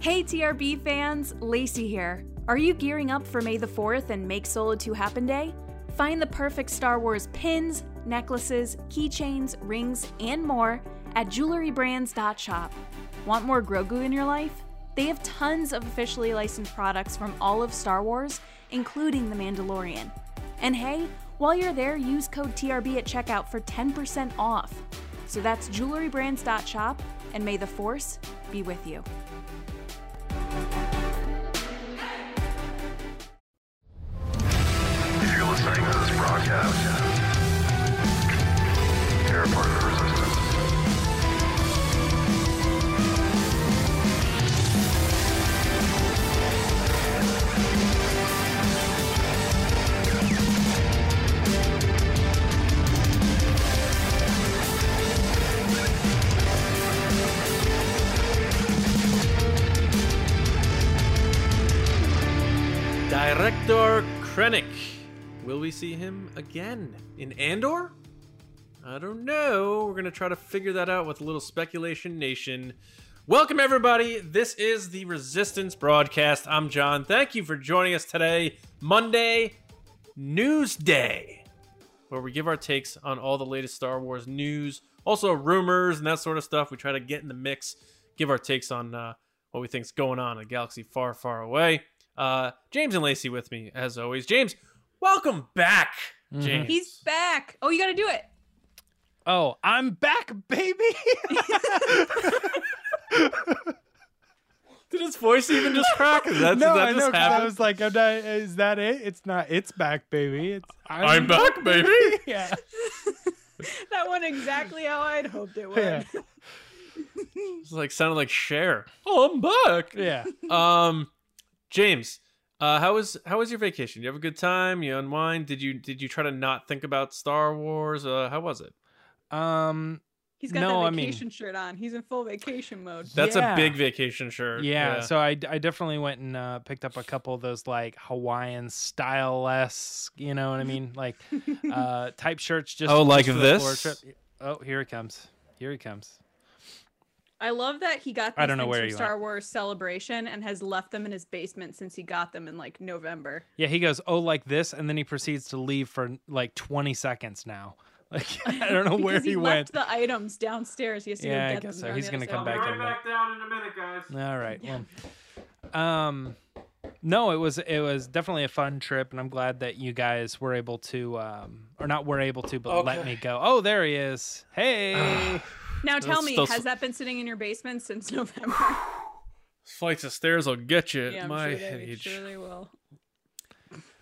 Hey TRB fans, Lacey here. Are you gearing up for May the 4th and Make Solo 2 Happen Day? Find the perfect Star Wars pins, necklaces, keychains, rings, and more at jewelrybrands.shop. Want more Grogu in your life? They have tons of officially licensed products from all of Star Wars, including The Mandalorian. And hey, while you're there, use code TRB at checkout for 10% off. So that's jewelrybrands.shop, and may the Force be with you. To see him again in Andor? I don't know. We're going to try to figure that out with a little speculation nation. Welcome, everybody. This is the Resistance broadcast. I'm John. Thank you for joining us today, Monday, News Day, where we give our takes on all the latest Star Wars news, also rumors and that sort of stuff. We try to get in the mix, give our takes on uh, what we think's going on in a galaxy far, far away. Uh, James and Lacey with me as always. James, welcome back. James, He's back. Oh, you got to do it. Oh, I'm back, baby. did his voice even just crack? Is that, no, did that I know. just 'cause happen? I was like, I'm not, is that it? It's not. It's back, baby. It's I'm back, baby. Yeah. That went exactly how I'd hoped it would. Yeah. It's like sounded like Cher. Oh, I'm back. Yeah. Um, James, uh, how was how was your vacation? You have a good time? You unwind? Did you did you try to not think about Star Wars? Uh, how was it? Um. He's got No, I that mean- vacation shirt on. He's in full vacation mode. That's Yeah. a big vacation shirt. Yeah, so I, I definitely went and uh, picked up a couple of those like Hawaiian style less, you know what I mean, like uh, type shirts. Just Oh, like just for this? trip. Oh, here he comes. Here he comes. I love that he got these I don't know where from you Star Wars Celebration and has left them in his basement since he got them in like November. Yeah, he goes, oh, like this, and then he proceeds to leave for like 20 seconds now. Like I don't know where he, he, went. left the items downstairs. He has to Yeah, I go get guess them. so. He's gonna other come side. back in a minute. down in a minute, guys. All right. Well, um, no, it was it was definitely a fun trip, and I'm glad that you guys were able to, um, or not were able to, but let me go. Oh, there he is. Hey. Now tell That's me, still has that been sitting in your basement since November? Flights of stairs will get you yeah, at I'm my sure they, age. sure they will.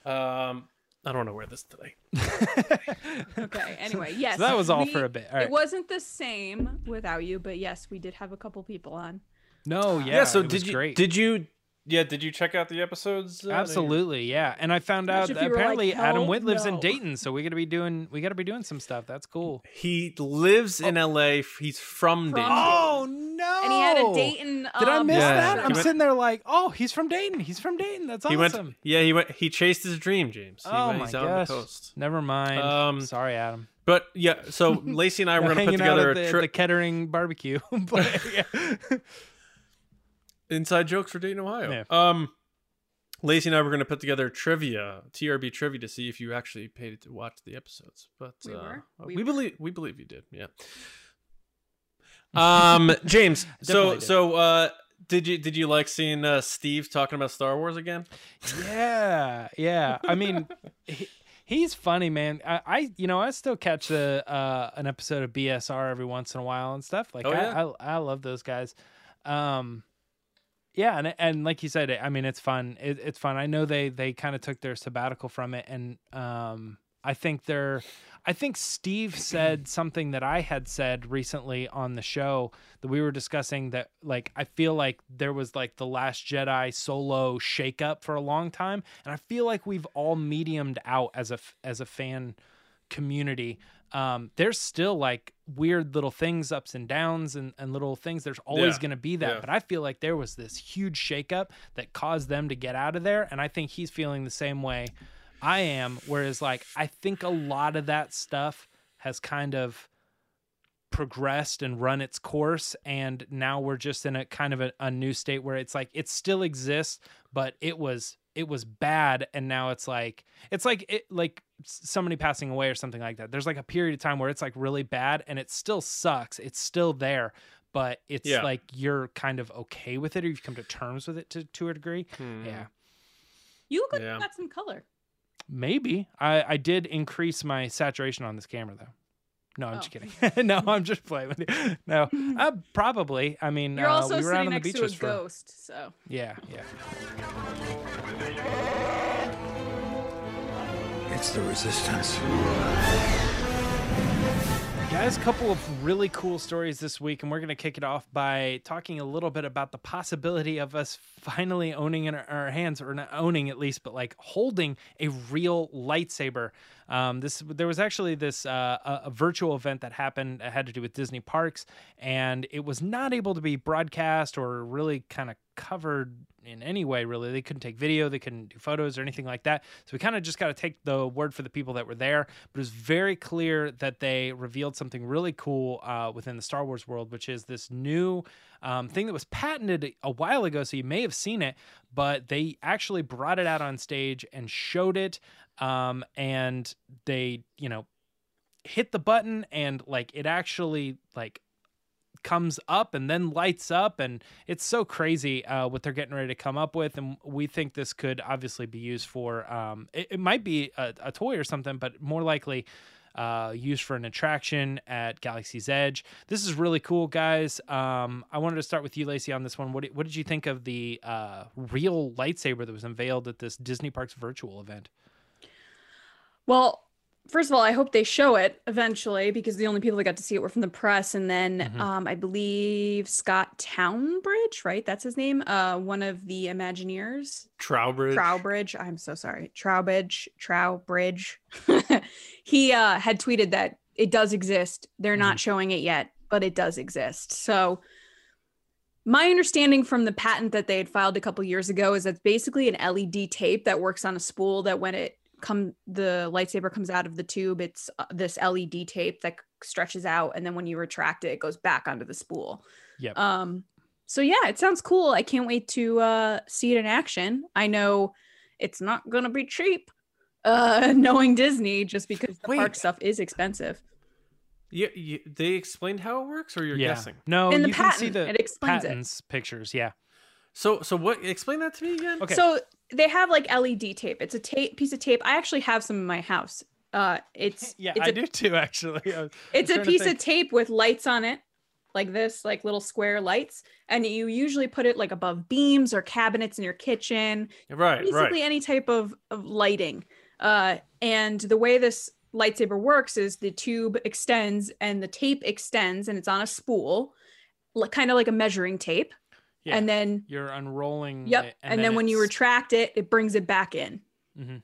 Um, I don't want to wear this today. Okay. Anyway, yes. that was all we- for a bit. All right. It wasn't the same without you, but yes, we did have a couple people on. no, yeah. Yeah. so it was did you great. did you yeah did you check out the episodes? uh, Absolutely, yeah. And I found out Imagine if that you like, apparently Adam Witt lives in. Dayton, so we got to be doing we got to be doing some stuff. That's cool. He lives in L.A. He's from, From Dayton. Oh no! And he had a Dayton. Did I um, miss Yeah, that? he I'm went- sitting there like, oh, he's from Dayton. He's from Dayton. That's He awesome. went. Yeah, he went. He chased his dream, James. He oh went, my he's out on gosh! the coast. Never mind. Um, Sorry, Adam. But yeah, so Lacey and I were going to put hanging out together at a the, trip. the Kettering barbecue. But, yeah. Inside jokes for Dayton, Ohio. Yeah. Um, Lacey and I were going to put together trivia, TRB trivia, to see if you actually paid to watch the episodes. But We uh, were. we, We were. believe we believe you did. Yeah. Um, James. so did. so uh, did you did you like seeing uh, Steve talking about Star Wars again? yeah, yeah. I mean, he, he's funny, man. I, I, you know, I still catch the uh, an episode of BSR every once in a while and stuff. Like, Oh, I, yeah? I, I love those guys. Um, yeah, and and like you said, I mean, it's fun. It, it's fun. I know they they kind of took their sabbatical from it, and um, I think they're. I think Steve said something that I had said recently on the show that we were discussing that like I feel like there was like the last Jedi solo shakeup for a long time and I feel like we've all mediumed out as a as a fan community um there's still like weird little things ups and downs and, and little things there's always Yeah. going to be that Yeah. but i feel like there was this huge shakeup that caused them to get out of there and i think he's feeling the same way i am whereas like i think a lot of that stuff has kind of progressed and run its course and now we're just in a kind of a, a new state where it's like it still exists but it was it was bad and now it's like it's like it like somebody passing away or something like that there's like a period of time where it's like really bad and it still sucks it's still there but it's Yeah. like you're kind of okay with it or you've come to terms with it to, to a degree Hmm. yeah You look like Yeah. you got some color. maybe i i did increase my saturation on this camera though no i'm Oh. just kidding. No i'm just playing with you. No. Uh, probably. I mean You're uh, also we were out sitting on the next to a beaches for ghost, so. Yeah yeah. It's the resistance. Guys, a couple of really cool stories this week, and we're going to kick it off by talking a little bit about the possibility of us finally owning in our, hands, or not owning at least, but like holding a real lightsaber. Um, this there was actually this uh, a, virtual event that happened had to do with Disney parks, and it was not able to be broadcast or really kind of covered in any way really. They couldn't take video they couldn't do photos or anything like that. So we kind of just got to take the word for the people that were there. But it was very clear that they revealed something really cool uh, within the star wars world which is this new um, thing that was patented a while ago so you may have seen it but they actually brought it out on stage and showed it um, and they you know hit the button and like it actually like comes up and then lights up and it's so crazy uh, what they're getting ready to come up with and we think this could obviously be used for um, it, it might be a, a toy or something but more likely uh, used for an attraction at Galaxy's Edge. This is really cool, guys. Um, I wanted to start with you, Lacey, on this one. What what did you think of the uh, real lightsaber that was unveiled at this Disney Parks virtual event? Well, first of all, I hope they show it eventually because the only people that got to see it were from the press. And then Mhm. um, I believe Scott Townbridge, right? That's his name. Uh, one of the Imagineers. Trowbridge. Trowbridge. I'm so sorry. Trowbridge. Trowbridge. he uh, had tweeted that it does exist. They're not showing it yet, but it does exist. So my understanding from the patent that they had filed a couple years ago is that's basically an LED tape that works on a spool that when it come the lightsaber comes out of the tube it's uh, this LED tape that stretches out and then when you retract it it goes back onto the spool. Yep. Um so yeah, it sounds cool. I can't wait to uh see it in action. I know it's not going to be cheap uh knowing Disney just because the Wait. park stuff is expensive. Yeah, you, they explained how it works, or you're yeah. guessing. No, In the you can see patent, the it explains it. pictures. Yeah. So, so what? Explain that to me again. Okay. So they have like LED tape. It's a tape piece of tape. I actually have some in my house. Uh it's Yeah, it's I a, do too, actually. Was- It's a piece of tape with lights on it, like this, like little square lights. And you usually put it like above beams or cabinets in your kitchen, Right, basically right. any type of, of lighting. Uh, and the way this lightsaber works is the tube extends and the tape extends and it's on a spool, like, kind of like a measuring tape. Yeah. And then, You're unrolling. yep. it, And, then, when you retract it, it brings it back in. Mm-hmm.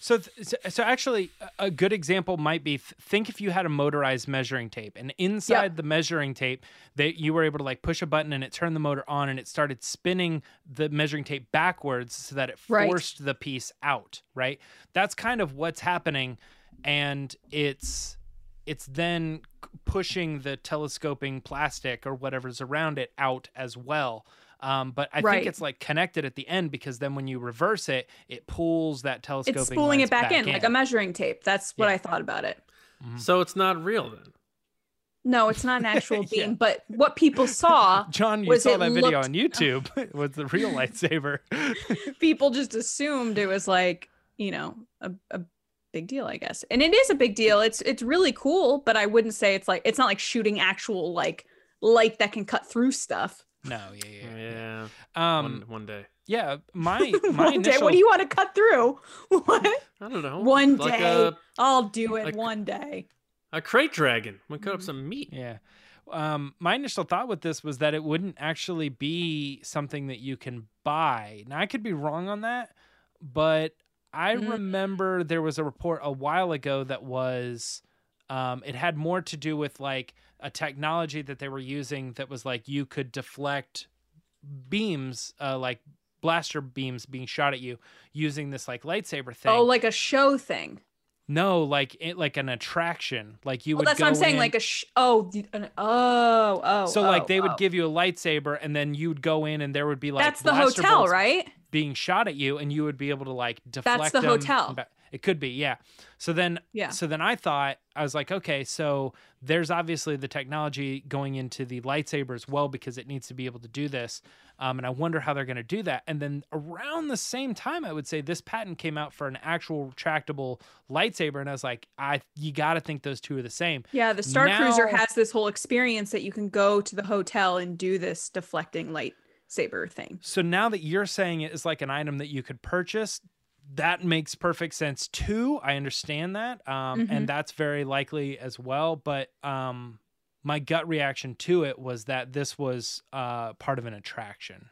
So, th- so- so actually, a- good example might be th- think if you had a motorized measuring tape, and inside the measuring tape, that you were able to like push a button and it turned the motor on, and it started spinning the measuring tape backwards so that it Right. forced the piece out. Right. That's kind of what's happening, and it's it's then pushing the telescoping plastic or whatever's around it out as well. Um, but I Right. think it's like connected at the end because then when you reverse it, it pulls that telescoping. It's spooling lens it back, in, like a measuring tape. That's what Yeah. I thought about it. So it's not real then. No, it's not an actual beam, Yeah. but what people saw, John, you was saw it that video looked- on YouTube. It was the real lightsaber. people just assumed it was like, you know, a, a big deal, I guess. And it is a big deal. It's it's really cool, but I wouldn't say it's like it's not like shooting actual like light that can cut through stuff. no, yeah, yeah. Yeah. yeah. one, Um, one day. yeah. My my one day, what do you want to cut through? What? I don't know. One like day. A, I'll do it like- one day. a crate dragon. We cut up Mm-hmm. some meat. Yeah. Um, my initial thought with this was that it wouldn't actually be something that you can buy. Now I could be wrong on that, but I Mhm. remember there was a report a while ago that was um, it had more to do with like a technology that they were using that was like you could deflect beams, uh, like blaster beams being shot at you using this like lightsaber thing. Oh, like a show thing. No, like it, like an attraction. Like you Well, would. that's what I'm saying. in- Like a sh- oh an, oh oh. So like oh, they would oh. give you a lightsaber, and then you'd go in, and there would be like That's the hotel, right? being shot at you, and you would be able to like deflect. That's the hotel. and ba- It could be, yeah. So then, Yeah. So then I thought I was like, okay, so there's obviously the technology going into the lightsaber as well because it needs to be able to do this, um, and I wonder how they're going to do that. And then around the same time, I would say this patent came out for an actual retractable lightsaber, and I was like, I you got to think those two are the same. Yeah, the Star Cruiser has this whole experience that you can go to the hotel and do this deflecting lightsaber thing. So now that you're saying it is like an item that you could purchase, that makes perfect sense too. I understand that. Um, Mhm. and that's very likely as well. But um, my gut reaction to it was that this was uh, part of an attraction.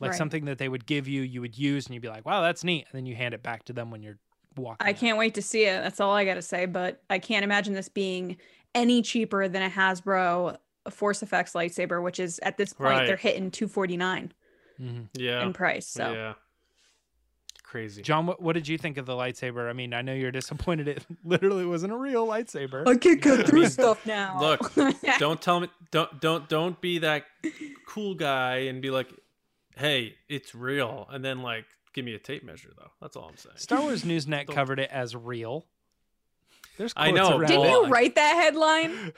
Like Right. something that they would give you, you would use, and you'd be like, wow, that's neat. And then you hand it back to them when you're walking. I out. can't wait to see it. That's all I got to say. But I can't imagine this being any cheaper than a Hasbro Force FX lightsaber, which is at this point Right. they're hitting 249 Mhm. Yeah. in price. So Yeah. Crazy. John, what, what did you think of the lightsaber? I mean, I know you're disappointed it literally wasn't a real lightsaber. I can cut through mean, stuff now. Look, don't tell me don't don't don't be that cool guy and be like, "Hey, it's real." And then like give me a tape measure though. That's all I'm saying. Star Wars Newsnet Don't- covered it as real. There's I know, around Didn't you write that headline?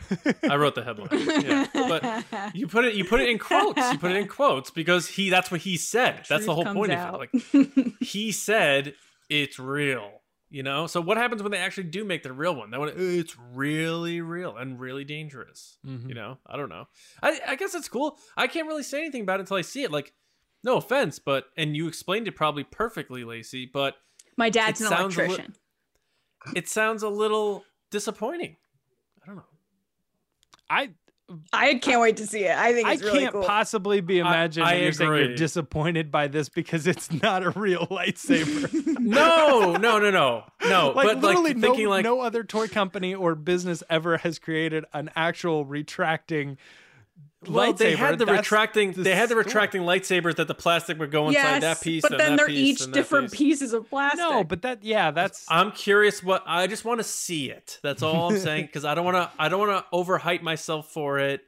I wrote the headline. Yeah. But you put it you put it in quotes. You put it in quotes because he that's what he said. That's the whole point comes of it. Like he said it's real. You know? So what happens when they actually do make the real one? That one it's really real and really dangerous. Mhm. You know? I don't know. I I guess it's cool. I can't really say anything about it until I see it. Like no offense, but and you explained it probably perfectly, Lacey, but My dad's It an sounds a li- electrician. It sounds a little disappointing. I don't know. I I can't wait to see it. I think I really can't cool. possibly be imagined I that you're saying you're disappointed by this because it's not a real lightsaber. No, no, no, no, no. like but literally like no, thinking like no other toy company or business ever has created an actual retracting well, lightsaber. they had the That's retracting. the They had the score. retracting lightsabers that the plastic would go inside yes, that piece. but and then that they're piece, each different piece. pieces of plastic. No, but that yeah, that's I'm curious what I just want to see it. That's all I'm saying because I don't want to. I don't want to overhype myself for it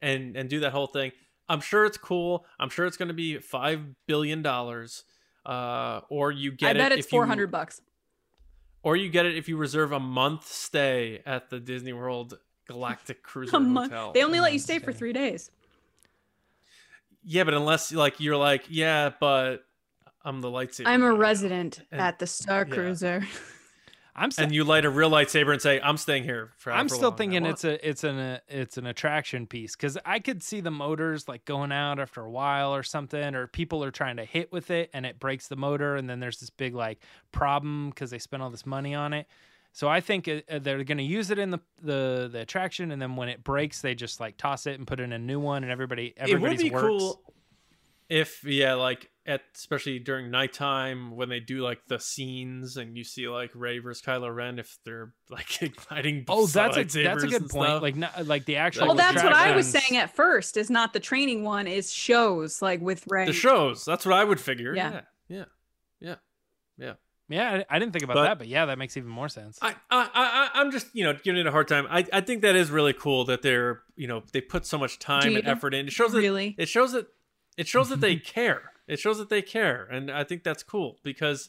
and and do that whole thing. I'm sure it's cool. I'm sure it's going to be five billion dollars. Uh, or you get it. I it. bet it's 400 bucks. Or you get it if you reserve a month stay at the Disney World Galactic Cruiser A month. Hotel. They only let you stay for three days. Yeah, but unless like you're like, yeah, but I'm the lightsaber. I'm a guy." resident And- at the Star yeah. Cruiser. I'm still And you light a real lightsaber and say, "I'm staying here." For I'm still long thinking it's a it's an uh, it's an attraction piece because I could see the motors like going out after a while or something, or people are trying to hit with it and it breaks the motor, and then there's this big like problem because they spent all this money on it. So I think uh, uh, they're going to use it in the, the the attraction, and then when it breaks, they just like toss it and put in a new one, and everybody It would everybody's be works. cool if yeah, like at especially during nighttime when they do like the scenes and you see like Rey versus Kylo Ren if they're like igniting. Oh, that's a that's a good point. stuff. Like not, like the actual. Well, that's what I was saying at first. Is not the training one. Is shows like with Rey. the shows. That's what I would figure. Yeah. Yeah, yeah, yeah, yeah. Yeah, I, I didn't think about But- that, but yeah, that makes even more sense. I, I, I, I'm just, you know, giving it a hard time. I, I think that is really cool that they're, you know, they put so much time Do and effort in. It shows that Really? it shows that it shows that they care. It shows that they care, and I think that's cool because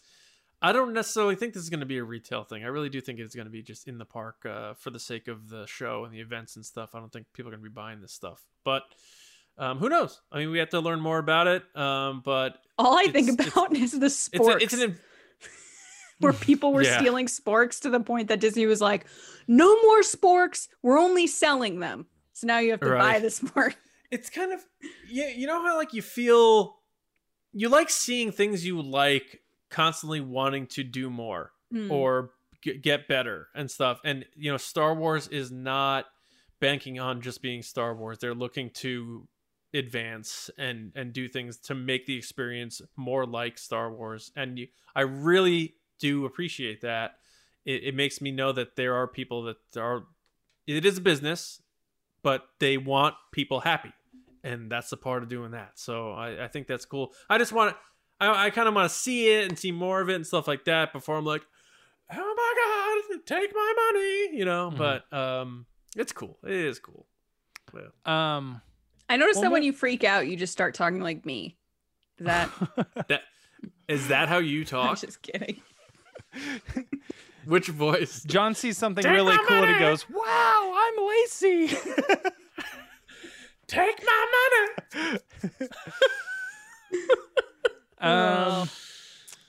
I don't necessarily think this is going to be a retail thing. I really do think it's going to be just in the park uh, for the sake of the show and the events and stuff. I don't think people are going to be buying this stuff, but um, who knows? I mean, we have to learn more about it. Um, but All I think about is the it's a, it's an where people were Yeah. stealing sporks to the point that Disney was like, "No more sporks. We're only selling them." So now you have to buy the spork. it's kind of yeah you know how like you feel you like seeing things you like constantly wanting to do more Hmm. or g- get better and stuff and you know star wars is not banking on just being star wars they're looking to advance and and do things to make the experience more like star wars and you, i really do appreciate that it, it makes me know that there are people that are it is a business but they want people happy and that's the part of doing that so i, I think that's cool i just want to i, I kind of want to see it and see more of it and stuff like that before i'm like oh my god, take my money, you know. Mhm. But um, it's cool. It is cool. Well, Um, I noticed Well, that when you freak out, you just start talking like me. Is that? that is that how you talk? I'm talk? just kidding. Which voice? John sees something Take really my cool and he goes, "Wow, I'm Lacey." Take my money. um,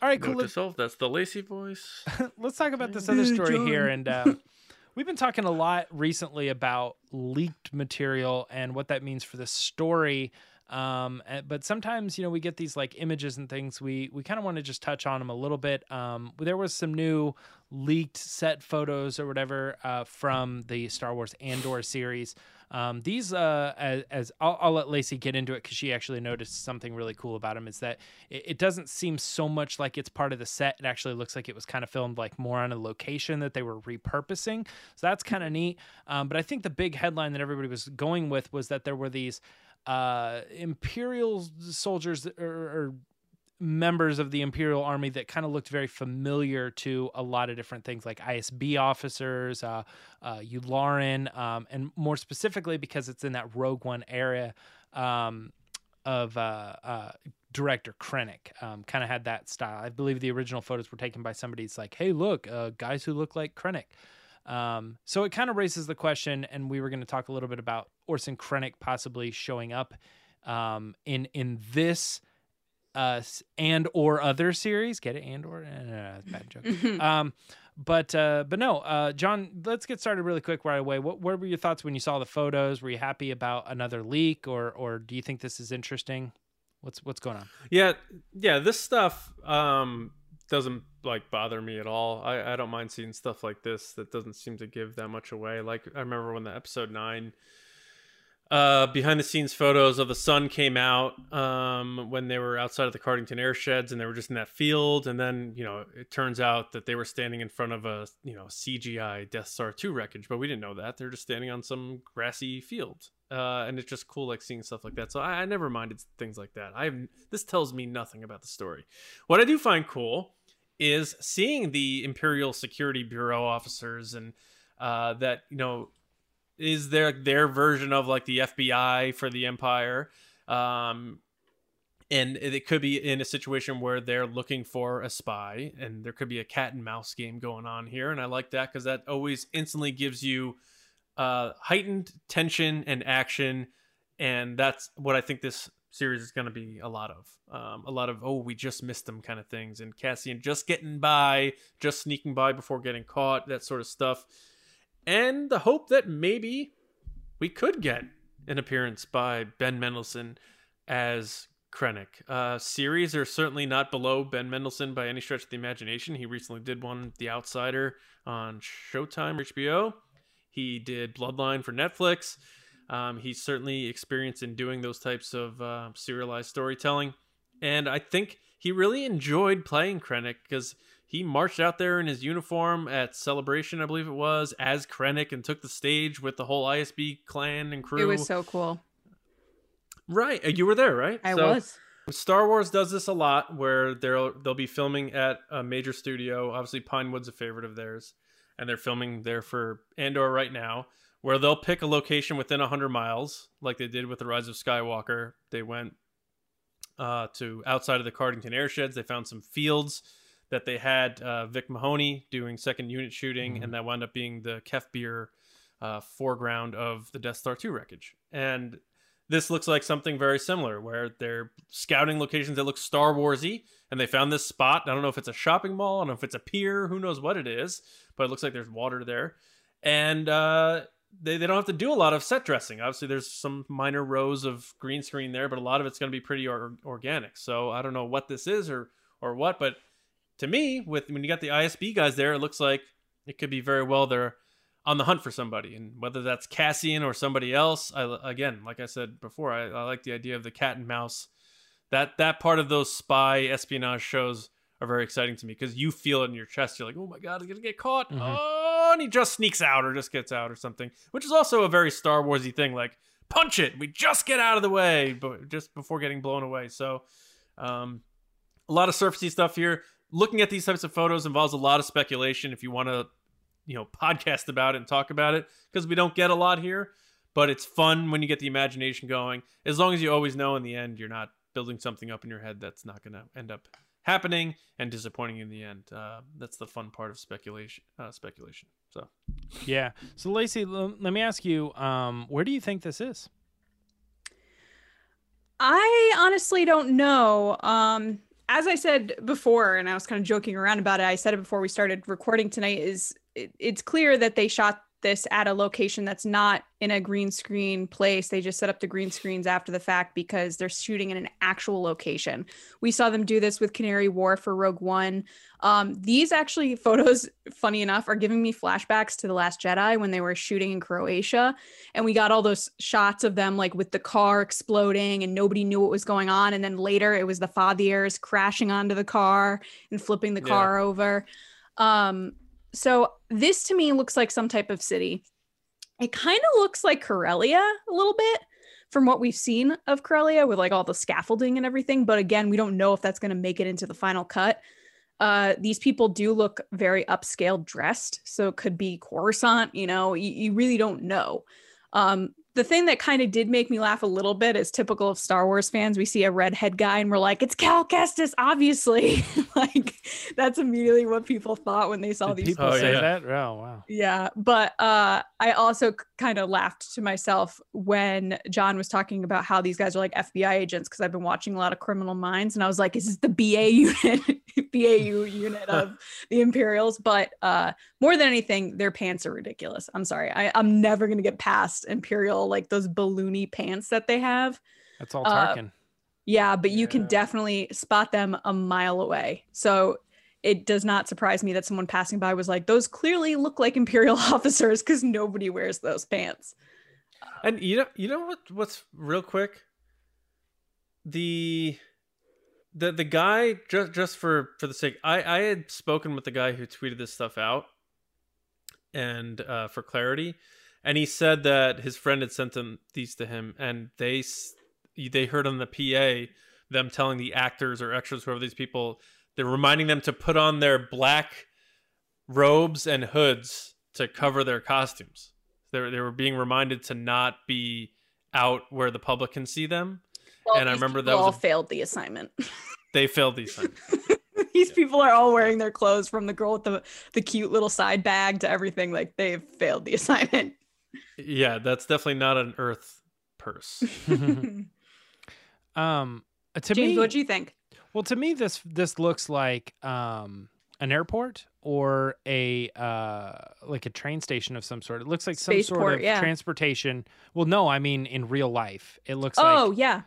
all right, cool. Note to self, that's the Lacey voice. let's talk about this other story here and um, we've been talking a lot recently about leaked material and what that means for the story um, eh, but sometimes you know we get these like images and things we we kind of want to just touch on them a little bit. Um, there was some new leaked set photos or whatever uh, from the star wars andor series. Um, these uh, as, as I'll, I'll let lacey get into it because she actually noticed something really cool about them is that it, it doesn't seem so much like it's part of the set. It actually looks like it was kind of filmed like more on a location that they were repurposing. So that's kind of neat. Um, but i think the big headline that everybody was going with was that there were these uh, imperial soldiers or, members of the imperial army that kind of looked very familiar to a lot of different things like isb officers uh, uh, um, and more specifically because it's in that rogue one area um, of uh, uh, director krennic um, kind of had that style. I believe the original photos were taken by somebody it's like hey look uh, guys who look like krennic um, so it kind of raises the question, and we were going to talk a little bit about Orson Krennic possibly showing up um, in in this uh, and or other series. Get it? And or eh, no, that's bad joke. um, but uh, but no, uh, John. Let's get started really quick right away. What what were your thoughts when you saw the photos? Were you happy about another leak, or or do you think this is interesting? What's what's going on? Yeah, yeah. This stuff um doesn't like bother me at all. I I don't mind seeing stuff like this that doesn't seem to give that much away. Like I remember when the episode nine uh behind the scenes photos of the sun came out um when they were outside of the Cardington air sheds and they were just in that field. And then you know it turns out that they were standing in front of a you know CGI Death Star 2 wreckage but we didn't know that. They're just standing on some grassy field. Uh and it's just cool like seeing stuff like that. So I, I never minded things like that. I have, this tells me nothing about the story. What I do find cool is seeing the Imperial Security Bureau officers and uh, that you know is their their version of like the FBI for the Empire, um, and it could be in a situation where they're looking for a spy, and there could be a cat and mouse game going on here, and I like that because that always instantly gives you uh, heightened tension and action, and that's what I think this series is going to be a lot of. Um, a lot of oh, we just missed them kind of things, and Cassian just getting by, just sneaking by before getting caught, that sort of stuff, and the hope that maybe we could get an appearance by Ben Mendelsohn as Krennic. Uh, series are certainly not below Ben Mendelsohn by any stretch of the imagination. He recently did one, The Outsider, on Showtime HBO. He did Bloodline for Netflix. Um, he's certainly experienced in doing those types of uh, serialized storytelling. And I think he really enjoyed playing Krennic because he marched out there in his uniform at Celebration, I believe it was, as Krennic and took the stage with the whole ISB clan and crew. It was so cool. right. You were there, right? I So- was. Star Wars does this a lot, where they'll they'll be filming at a major studio. Obviously, Pinewood's a favorite of theirs, and they're filming there for Andor right now. Where they'll pick a location within hundred miles, like they did with the Rise of Skywalker. They went uh, to outside of the Cardington airsheds. They found some fields that they had uh, Vic Mahoney doing second unit shooting, and that wound up being the Kef Bir uh, foreground of the Death Star 2 wreckage. And this looks like something very similar where they're scouting locations that look Star Warsy, and they found this spot. I don't know if it's a shopping mall, I don't know if it's a pier, who knows what it is, but it looks like there's water there. And uh, they, they don't have to do a lot of set dressing. Obviously, there's some minor rows of green screen there, but a lot of it's going to be pretty or- organic. So I don't know what this is or or what, but to me, with when you got the ISB guys there, it looks like it could be very well they're on the hunt for somebody, and whether that's Cassian or somebody else. I again, like I said before, I, I like the idea of the cat and mouse. That that part of those spy espionage shows are very exciting to me because you feel it in your chest. You're like, oh my god, I'm gonna get caught. Mm-hmm. Oh, and he just sneaks out or just gets out or something, which is also a very Star Warsy thing. Like punch it, we just get out of the way, but just before getting blown away. So, um, a lot of surfacey stuff here. Looking at these types of photos involves a lot of speculation. If you want to you know podcast about it and talk about it because we don't get a lot here. But it's fun when you get the imagination going. As long as you always know in the end you're not building something up in your head that's not going to end up happening and disappointing in the end. Uh, that's the fun part of speculation. Uh, speculation. So Yeah. So Lacey, l- let me ask you, um, where do you think this is? I honestly don't know. Um, as I said before, and I was kind of joking around about it. I said it before we started recording tonight. Is it, it's clear that they shot this at a location that's not in a green screen place. They just set up the green screens after the fact because they're shooting in an actual location. We saw them do this with Canary Wharf for Rogue One. Um, these actually photos, funny enough, are giving me flashbacks to The Last Jedi when they were shooting in Croatia. And we got all those shots of them like with the car exploding and nobody knew what was going on. And then later it was the Fathiers crashing onto the car and flipping the Yeah. car over. Um, so this to me looks like some type of city. It kind of looks like Corellia a little bit from what we've seen of Corellia with like all the scaffolding and everything. But again, we don't know if that's going to make it into the final cut. Uh, these people do look very upscale dressed, so it could be Coruscant. You know, you, you really don't know. Um, the thing that kind of did make me laugh a little bit is typical of Star Wars fans. We see a redhead guy and we're like, "It's Cal Kestis, obviously." like that's immediately what people thought when they saw Did these people Oh, say yeah. that? Oh, wow. yeah, but uh, I also kind of laughed to myself when John was talking about how these guys are like FBI agents because I've been watching a lot of Criminal Minds, and I was like, "Is this the BA unit, BAU unit of the Imperials?" But uh, more than anything, their pants are ridiculous. I'm sorry, I, I'm never gonna get past Imperial like those balloony pants that they have. That's all Uh, Yeah, but you can definitely spot them a mile away. So it does not surprise me that someone passing by was like, those clearly look like Imperial officers because nobody wears those pants. And you know, you know what? What's real quick? The the the guy just just for for the sake, I I had spoken with the guy who tweeted this stuff out, and uh, for clarity, and he said that his friend had sent them these to him, and they they heard on the PA them telling the actors or extras, whoever these people, they're reminding them to put on their black robes and hoods to cover their costumes. They were, they were being reminded to not be out where the public can see them. And I remember that all a- failed the assignment. They failed these things. these people are all wearing their clothes from the girl with the, the cute little side bag to everything. Like they've failed the assignment. yeah, that's definitely not an Earth purse. um, uh, to James, me, what do you think? well, to me, this this looks like um an airport or a uh like a train station of some sort. It looks like some sort of yeah. transportation. Well, no, I mean in real life, it looks like Oh, like yeah.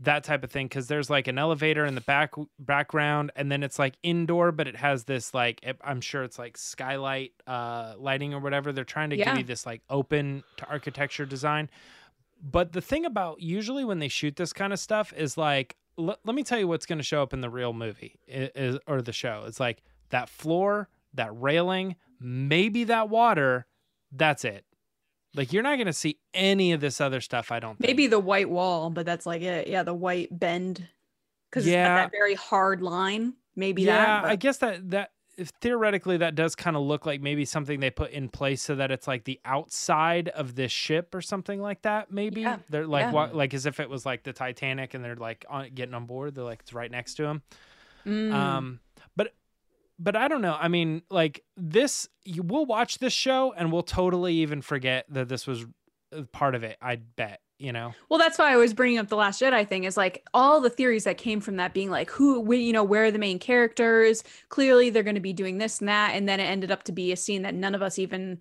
That type of thing because there's like an elevator in the back background and then it's like indoor but it has this like it- i'm sure it's like skylight uh lighting or whatever. They're trying to Yeah. give you this like open to architecture design. But the thing about usually when they shoot this kind of stuff is like l- let me tell you what's going to show up in the real movie is, or the show. It's like that floor that railing maybe that water that's it like you're not going to see any of this other stuff i don't think. Maybe the white wall, but that's like it. Yeah, the white bend. Because it's Yeah. got that very hard line. Maybe yeah, that. I but- guess that that if theoretically that does kind of look like maybe something they put in place so that it's like the outside of this ship or something like that. Maybe Yeah, they're like yeah. wa- like as if it was like the Titanic and they're like on, getting on board. They're like it's right next to them. Mm. Um, but I don't know. I mean, like this, you, we'll watch this show and we'll totally even forget that this was uh, part of it. I bet. You know. Well, that's why I was bringing up the Last Jedi thing. Is like all the theories that came from that being like, who, wh- you know, where are the main characters? Clearly, they're going to be doing this and that, and then it ended up to be a scene that none of us even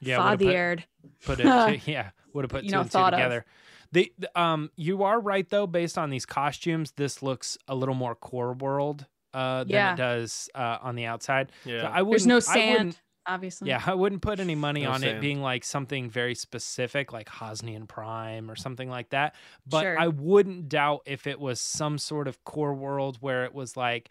Yeah. would've put- put it to, yeah would have put You two know, and two of. together the, the- um you are right though based on these costumes this looks a little more core world uh than Yeah. it does uh on the outside So Yeah. I There's no wouldn't- I sand, obviously. yeah i wouldn't put any money No on it being like something very specific like Hosnian Prime or something like that but Sure. I wouldn't doubt if it was some sort of core world where it was like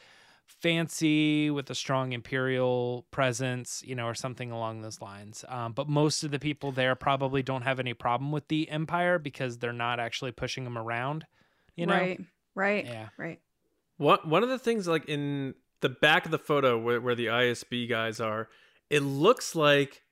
fancy with a strong imperial presence, you know, or something along those lines. Um, but most of the people there probably don't have any problem with the empire because they're not actually pushing them around. You know, Right. Right. Yeah. Right. One one of the things like in the back of the photo where, where the ISB guys are, it looks like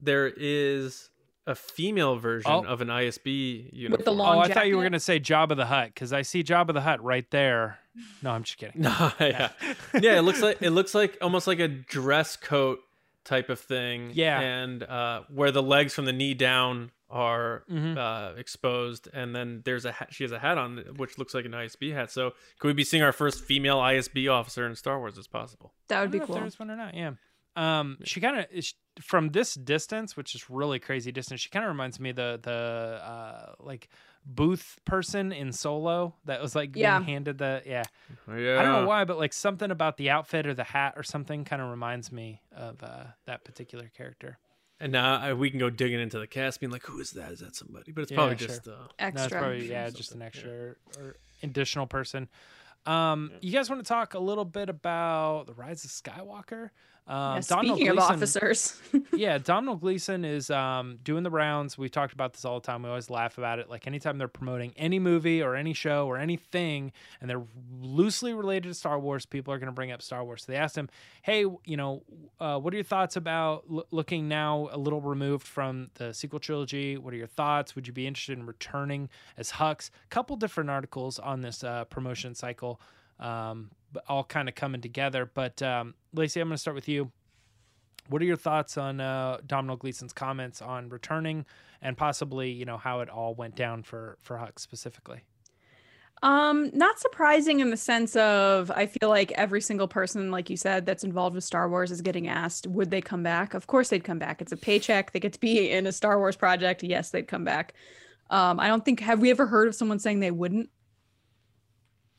there is a female version Oh. of an ISB uniform. With the long oh, I thought you were gonna say Jabba the Hutt because I see Jabba the Hutt right there. No, I'm just kidding. No, yeah, yeah. It looks like it looks like almost like a dress coat type of thing. Yeah. and uh, where the legs from the knee down are Mhm. uh, exposed, and then there's a hat, she has a hat on which looks like an ISB hat. So could we be seeing our first female ISB officer in Star Wars? As possible. That I would don't be know if cool. there's one or not. Yeah. Um, she kind of from this distance, which is really crazy distance. She kind of reminds me of the the uh like booth person in Solo that was like being handed the yeah. Yeah, I don't know why, but like something about the outfit or the hat or something kind of reminds me of uh, that particular character. And now uh, we can go digging into the cast, being like, "Who is that? Is that somebody?" But it's Yeah, probably sure. just uh, No, it's Extra. probably yeah, just an extra or, or additional person. Um, you guys want to talk a little bit about the Rise of Skywalker? Um, Yeah, Domhnall speaking of Gleeson- officers, yeah, Domhnall Gleeson is um, doing the rounds. We've talked about this all the time. We always laugh about it. Like anytime they're promoting any movie or any show or anything, and they're loosely related to Star Wars, people are going to bring up Star Wars. So they asked him, "Hey, you know, uh, what are your thoughts about l- looking now a little removed from the sequel trilogy? What are your thoughts? Would you be interested in returning as Hux?" Couple different articles on this uh, promotion cycle. Um, all kind of coming together. But um, Lacey, I'm going to start with you. What are your thoughts on uh, Domhnall Gleeson's comments on returning and possibly, you know, how it all went down for for Hux specifically? um, not surprising in the sense of I feel like every single person, like you said, that's involved with Star Wars is getting asked, would they come back? Of course they'd come back. It's a paycheck. They get to be in a Star Wars project. Yes, they'd come back. Um, I don't think have we ever heard of someone saying they wouldn't?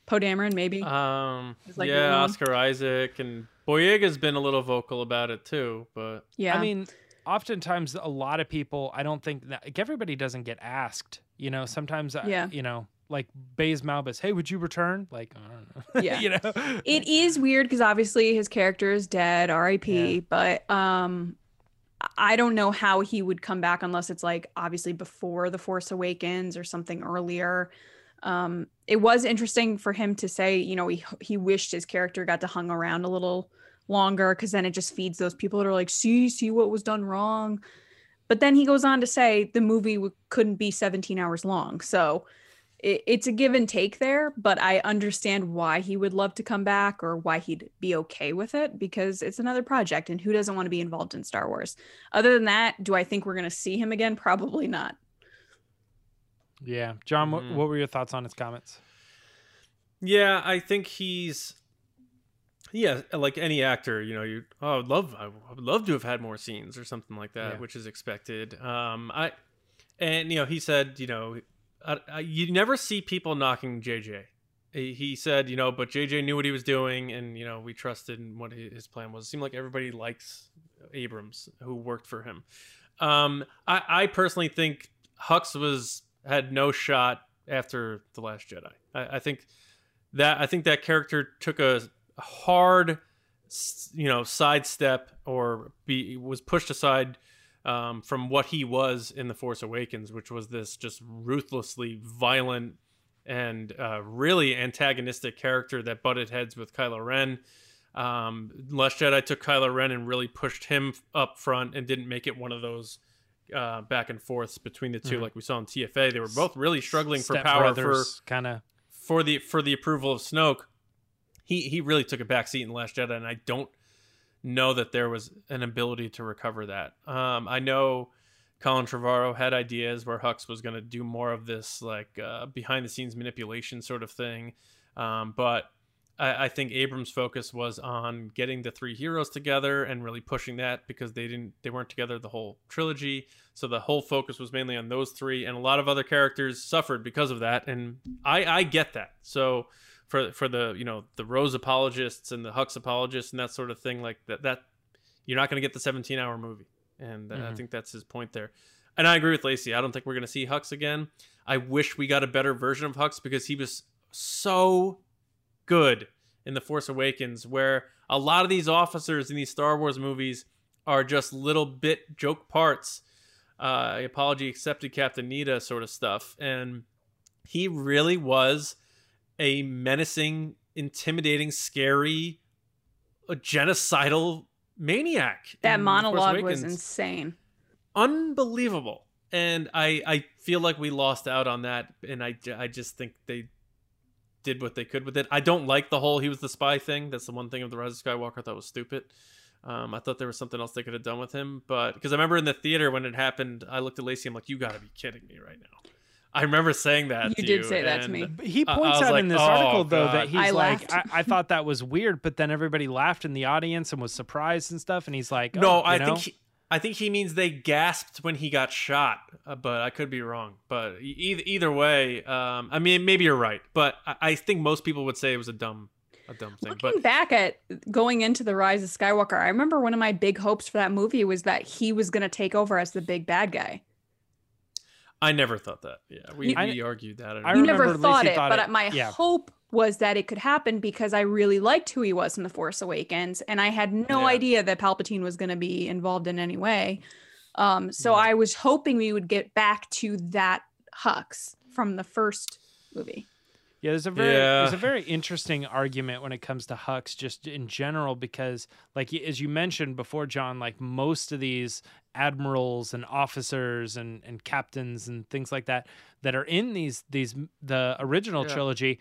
Poe Dameron, maybe. um, like yeah, a- Oscar Isaac and Boyega's been a little vocal about it too, but yeah. I mean, oftentimes a lot of people, I don't think that like, everybody doesn't get asked. You know, sometimes, uh, Yeah. you know, like Baze Malbus, hey, would you return? Like, I don't know. Yeah. you know, it is weird because obviously his character is dead rip Yeah. but um i don't know how he would come back unless it's like obviously before the force awakens or something earlier um it was interesting for him to say you know he he wished his character got to hung around a little longer because then it just feeds those people that are like see see what was done wrong but then he goes on to say the movie w- couldn't be 17 hours long so it, it's a give and take there, but I understand why he would love to come back or why he'd be okay with it because it's another project and who doesn't want to be involved in Star Wars? Other than that, do I think we're going to see him again? Probably not. Yeah. John, what, Mhm. what were your thoughts on his comments? Yeah, I think he's yeah, like any actor, you know, you oh, I would love I would love to have had more scenes or something like that, Yeah. which is expected. Um I and you know, he said, you know, I, I, you never see people knocking JJ. He he said, you know, but JJ knew what he was doing and you know, we trusted in what his plan was. It seemed like everybody likes Abrams who worked for him. Um I I personally think Hux was had no shot after the last Jedi. I, I think that I think that character took a hard, you know, sidestep or be was pushed aside um, from what he was in the Force Awakens, which was this just ruthlessly violent and uh, really antagonistic character that butted heads with Kylo Ren. Um, Last Jedi took Kylo Ren and really pushed him up front and didn't make it one of those uh, back and forths between the 2 Mhm. like we saw in TFA. They were both really struggling for power for kind of. for the for the approval of Snoke, he he really took a back seat in Last Jedi, and I don't know that there was an ability to recover that. Um, I know Colin Trevorrow had ideas where Hux was going to do more of this like uh, behind the scenes manipulation sort of thing, um, but I, I think Abrams' focus was on getting the three heroes together and really pushing that because they didn't they weren't together the whole trilogy. So the whole focus was mainly on those three, and a lot of other characters suffered because of that. And I I get that. So for for the you know the Rose apologists and the Hux apologists and that sort of thing like that that you're not going to get the 17 hour movie, and uh, I think that's his point there. And I agree with Lacey. I don't think we're going to see Hux again. I wish we got a better version of Hux because he was so good in The Force Awakens, where a lot of these officers in these Star Wars movies are just little bit joke parts, uh, apology accepted, Captain Needa sort of stuff. And he really was a menacing, intimidating, scary, a genocidal maniac. That in The Force monologue was insane. unbelievable. And I I feel like we lost out on that, and I, I just think they did what they could with it. I don't like the whole he was the spy thing. That's the one thing of the Rise of Skywalker I thought was stupid. Um, I thought there was something else they could have done with him, but because I remember in the theater when it happened, I looked at Lacey. I'm like, "You got to be kidding me right now." I remember saying that. You to did you, say that to me. But He I- I points out like, in this "Oh, article though that he's I like, I. I thought that was weird, but then everybody laughed in the audience and was surprised and stuff. And he's like, No, oh, I you know? think he, I think he means they gasped when he got shot, uh, but I could be wrong. But either either way, um, I mean, maybe you're right, but I, I think most people would say it was a dumb, a dumb thing. Looking But back at going into the Rise of Skywalker, I remember one of my big hopes for that movie was that he was going to take over as the big bad guy. I never thought that. Yeah, we, I- we argued that. I you never thought Lacey it, thought but it- my yeah. hope was that it could happen because I really liked who he was in The Force Awakens, and I had no Yeah. idea that Palpatine was going to be involved in any way. Um, so Yeah. I was hoping we would get back to that Hux from the first movie. Yeah, there's a very there's a very interesting argument when it comes to Hux just in general because like as you mentioned before John like most of these admirals and officers and and captains and things like that that are in these these the original Yeah. trilogy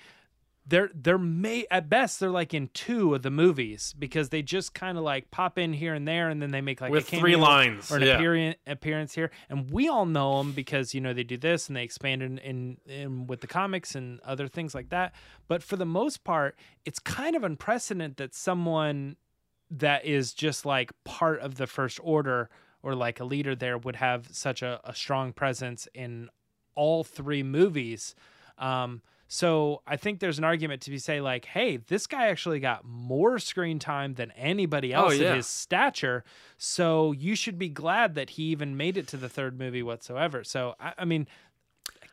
they're they're may at best they're like in two of the movies because they just kind of like pop in here and there and then they make like with a three lines. or an yeah. appearance appearance here, and we all know them because you know they do this and they expand in, in in with the comics and other things like that. But for the most part, it's kind of unprecedented that someone that is just like part of the First Order or like a leader there would have such a, a strong presence in all three movies. Um, so I think there's an argument to be say like, hey, this guy actually got more screen time than anybody Oh, else yeah. at his stature. So you should be glad that he even made it to the third movie whatsoever. So I, I mean,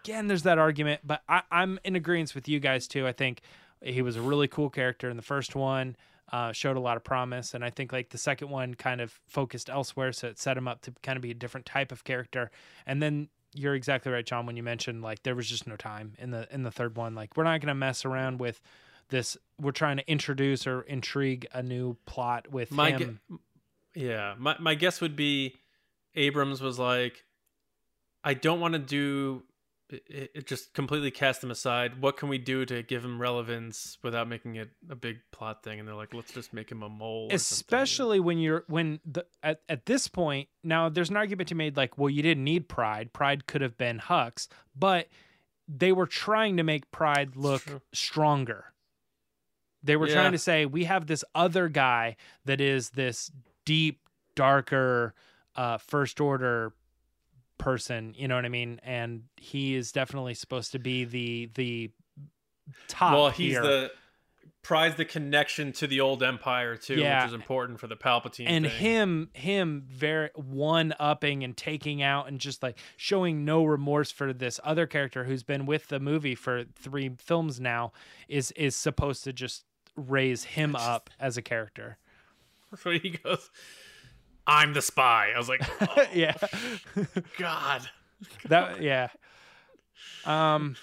again, there's that argument, but I, I'm in agreement with you guys too. I think he was a really cool character in the first one. Uh, showed a lot of promise, and I think like the second one kind of focused elsewhere, so it set him up to kind of be a different type of character. And then you're exactly right, John, when you mentioned like there was just no time in the in the third one. Like we're not gonna mess around with this. We're trying to introduce or intrigue a new plot with My him. gu- yeah, my my guess would be Abrams was like, I don't want to do it, it just completely cast him aside. What can we do to give him relevance without making it a big plot thing? And they're like, let's just make him a mole. especially when you're when the at, at this point now there's an argument to be made like well you didn't need Pryde Pryde could have been hux but they were trying to make Pryde look stronger they were Yeah. trying to say we have this other guy that is this deep darker uh first order person you know what i mean and he is definitely supposed to be the the top well, he's here. the prize the connection to the old empire too, Yeah. which is important for the Palpatine. and thing. him him very one upping and taking out and just like showing no remorse for this other character who's been with the movie for three films now is is supposed to just raise him up as a character So he goes, "I'm the spy." I was like, oh, yeah God. that yeah um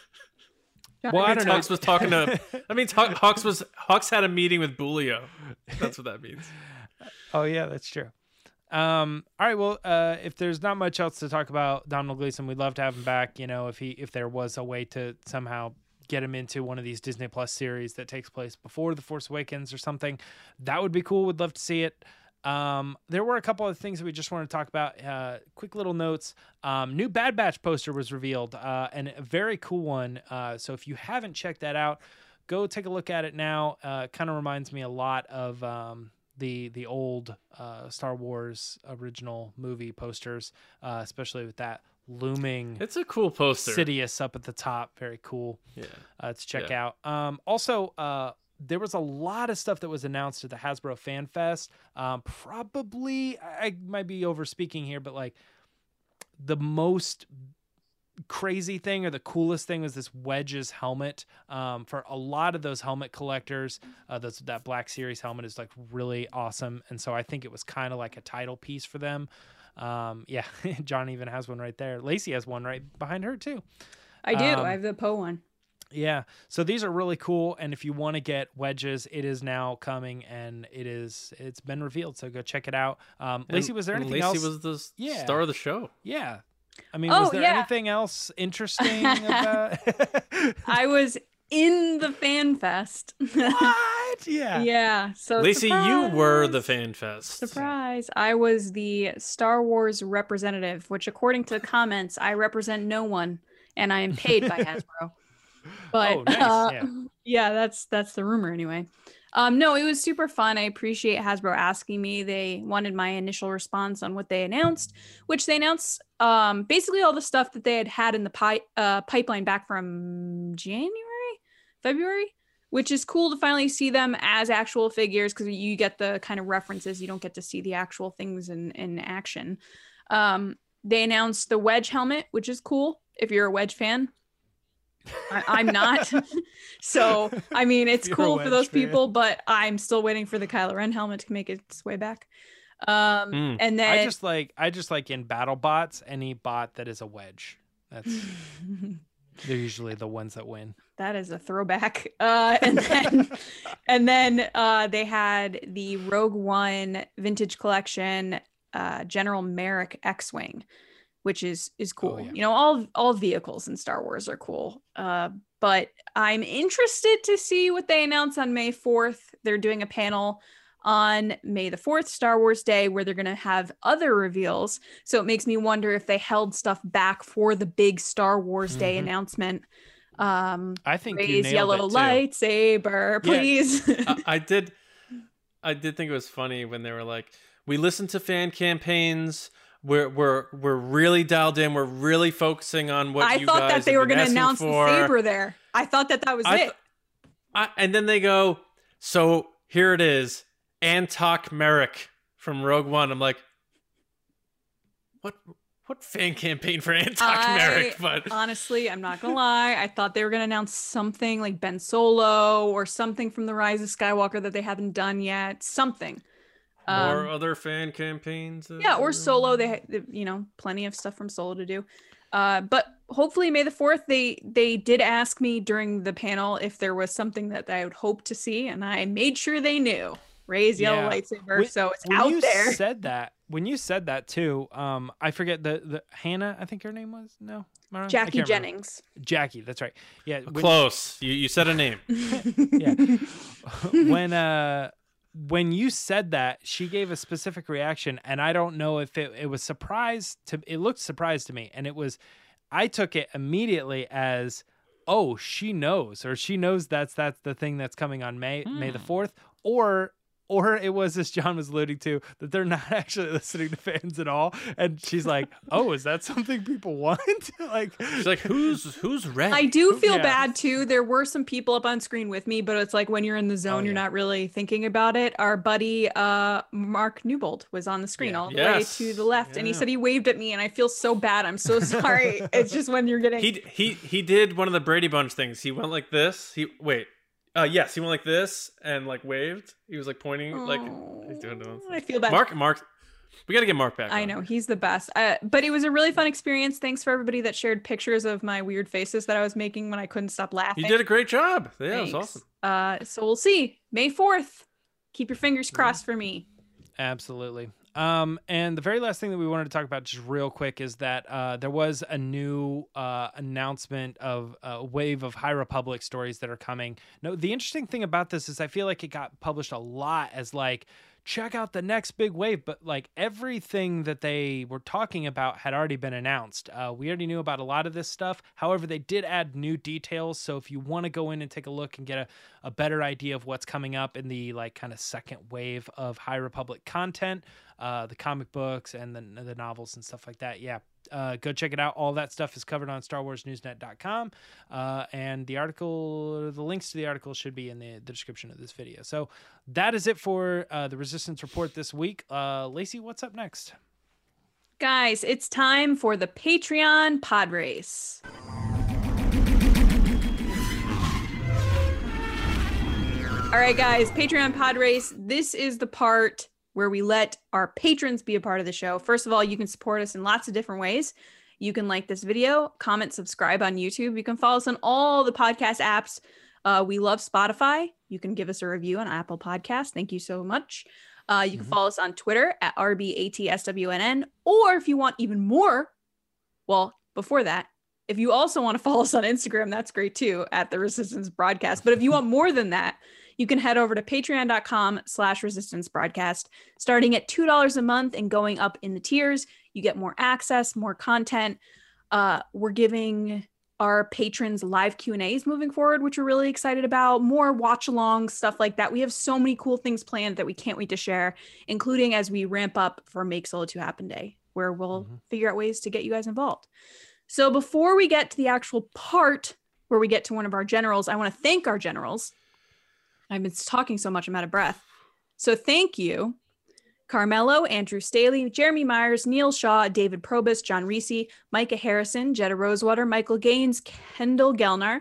John, Well, I I don't know. Was talking to. I mean, Hux Hux was Hawks had a meeting with Bulio. That's what that means. Oh yeah, that's true. Um, all right, well, uh, if there's not much else to talk about Domhnall Gleeson, we'd love to have him back. You know, if he if there was a way to somehow get him into one of these Disney Plus series that takes place before The Force Awakens or something, that would be cool. We'd love to see it. Um, there were a couple of things that we just want to talk about. Uh, quick little notes. Um, new Bad Batch poster was revealed, uh, and a very cool one. Uh, so if you haven't checked that out, go take a look at it now. Uh, kind of reminds me a lot of um, the the old uh, Star Wars original movie posters, uh, especially with that looming It's a cool poster. Sidious up at the top. Very cool Yeah. uh, to check Yeah. out. Um, also, uh, there was a lot of stuff that was announced at the Hasbro Fan Fest. Um, probably, I might be over speaking here, but like the most crazy thing or the coolest thing was this Wedges helmet. Um, for a lot of those helmet collectors, uh, those, that Black Series helmet is like really awesome, and so I think it was kind of like a title piece for them. Um, yeah, John even has one right there. Lacey has one right behind her too. I do. Um, I have the Poe one. Yeah. So these are really cool. And if you want to get wedges, it is now coming and it is it's been revealed. So go check it out. Um And- Lacey, was there and anything Lacey else? was the Yeah. star of the show. Yeah. I mean, Oh, was there yeah. anything else interesting about I was in the fan fest. What? Yeah. yeah. So Lacey, you were the surprise. fan fest. Surprise! I was the Star Wars representative, which, according to the comments, I represent no one, and I am paid by Hasbro. But Oh, nice, uh, yeah. yeah, that's that's the rumor anyway. Um, no, it was super fun. I appreciate Hasbro asking me. They wanted my initial response on what they announced, which they announced um, basically all the stuff that they had had in the pi- uh, pipeline back from January, February, which is cool to finally see them as actual figures because you get the kind of references. You don't get to see the actual things in, in action. Um, they announced the Wedge helmet, which is cool if you're a Wedge fan. I, I'm not. so, I mean, it's You're cool for those fan. people, but I'm still waiting for the Kylo Ren helmet to make its way back. Um, Mm. and then I just like I just like in battle bots any bot that is a wedge. That's they're usually the ones that win. that is a throwback. Uh, and then, and then uh, they had the Rogue One Vintage Collection uh, General Merrick X-wing, which is is cool. Oh, yeah. You know, all all vehicles in Star Wars are cool. Uh, but I'm interested to see what they announce on May 4th. They're doing a panel on May the 4th, Star Wars Day, where they're going to have other reveals. So it makes me wonder if they held stuff back for the big Star Wars Day Mhm. announcement. Um, I think Rey's yellow lightsaber, Yeah. please. I, I did I did think it was funny when they were like, we listen to fan campaigns. We're we're we're really dialed in. We're really focusing on what I you thought guys that they were going to announce for. the saber there. I thought that that was I it. I, and then they go, so here it is, Antoc Merrick from Rogue One. I'm like, what what fan campaign for Antoc I- Merrick? But Honestly, I'm not gonna lie. I thought they were gonna announce something like Ben Solo or something from the Rise of Skywalker that they haven't done yet. Something. More Um, other fan campaigns. yeah, or Solo. They, ha- they- you know, plenty of stuff from Solo to do. Uh, but hopefully, May the Fourth. They they did ask me during the panel if there was something that I would hope to see, and I made sure they knew. Rey's yellow Yeah. lightsaber, When- so it's when out you there. said that when you said that too um i forget the the hannah i think her name was no Am I wrong? I Jackie can't remember. Jennings. jackie that's right yeah when- Close. You you said a name. yeah when uh when you said that she gave a specific reaction and i don't know if it, it was surprise to it looked surprised to me and it was i took it immediately as oh she knows or she knows that's that's the thing that's coming on may may the hmm. 4th or or it was as John was alluding to that they're not actually listening to fans at all, and she's like, "Oh, is that something people want?" like, She's like, who's who's red? I do feel Yeah. bad too. There were some people up on screen with me, but it's like when you're in the zone, Oh, you're yeah. not really thinking about it. Our buddy uh Mark Newbold was on the screen Yeah. all the Yes. way to the left, and he said he waved at me, and I feel so bad. I'm so sorry. it's just when you're getting he he he did one of the Brady Bunch things. He went like this. He wait. Uh yes, he went like this and like waved. He was like pointing like he's doing it. I feel bad. Mark Mark we got to get Mark back. I on. know he's the best. Uh, but it was a really fun experience. Thanks for everybody that shared pictures of my weird faces that I was making when I couldn't stop laughing. You did a great job. Yeah, it was awesome. Uh, so we'll see May fourth. Keep your fingers crossed for me. Absolutely. Um, and the very last thing that we wanted to talk about, just real quick, is that uh, there was a new uh, announcement of a wave of High Republic stories that are coming. No, the interesting thing about this is I feel like it got published a lot as like, check out the next big wave, but like everything that they were talking about had already been announced. Uh, we already knew about a lot of this stuff. However, they did add new details. So if you want to go in and take a look and get a, a better idea of what's coming up in the like kind of second wave of High Republic content, uh, the comic books and the, the novels and stuff like that. Yeah, uh, go check it out. All that stuff is covered on StarWarsNewsNet.com, uh, and the article, the links to the article should be in the, the description of this video. So that is it for uh, the Resistance Report this week. Uh, Lacey, what's up next? Guys, it's time for the Patreon pod race. All right, guys, Patreon pod race. This is the part where we let our patrons be a part of the show. First of all, you can support us in lots of different ways. You can like this video, comment, subscribe on YouTube. You can follow us on all the podcast apps. Uh, we love Spotify. You can give us a review on Apple Podcasts. Thank you so much. Uh, you can Mhm. follow us on Twitter at RBATSWNN. Or if you want even more, well, before that, if you also want to follow us on Instagram, that's great too, at the Resistance Broadcast. But if you want more than that, you can head over to patreon.com slash resistance broadcast. Starting at $2 a month and going up in the tiers, you get more access, more content. Uh, we're giving our patrons live q&a's moving forward which we're really excited about more watch along stuff like that we have so many cool things planned that we can't wait to share including as we ramp up for make solo 2 happen day where we'll Mhm. figure out ways to get you guys involved so before we get to the actual part where we get to one of our generals i want to thank our generals i've been talking so much i'm out of breath so thank you Carmelo, Andrew Staley, Jeremy Myers, Neil Shaw, David Probus, John Reese, Micah Harrison, Jetta Rosewater, Michael Gaines, Kendall Gelnar,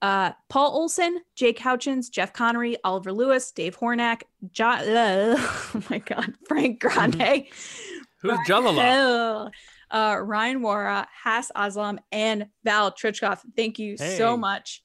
uh, Paul Olson, Jake Houchins, Jeff Connery, Oliver Lewis, Dave Hornack, jo- uh, oh my God, Frank Grande, Who's Jalala? Uh, Ryan Wara, Hass Aslam, and Val Trichkov. Thank you Hey. so much.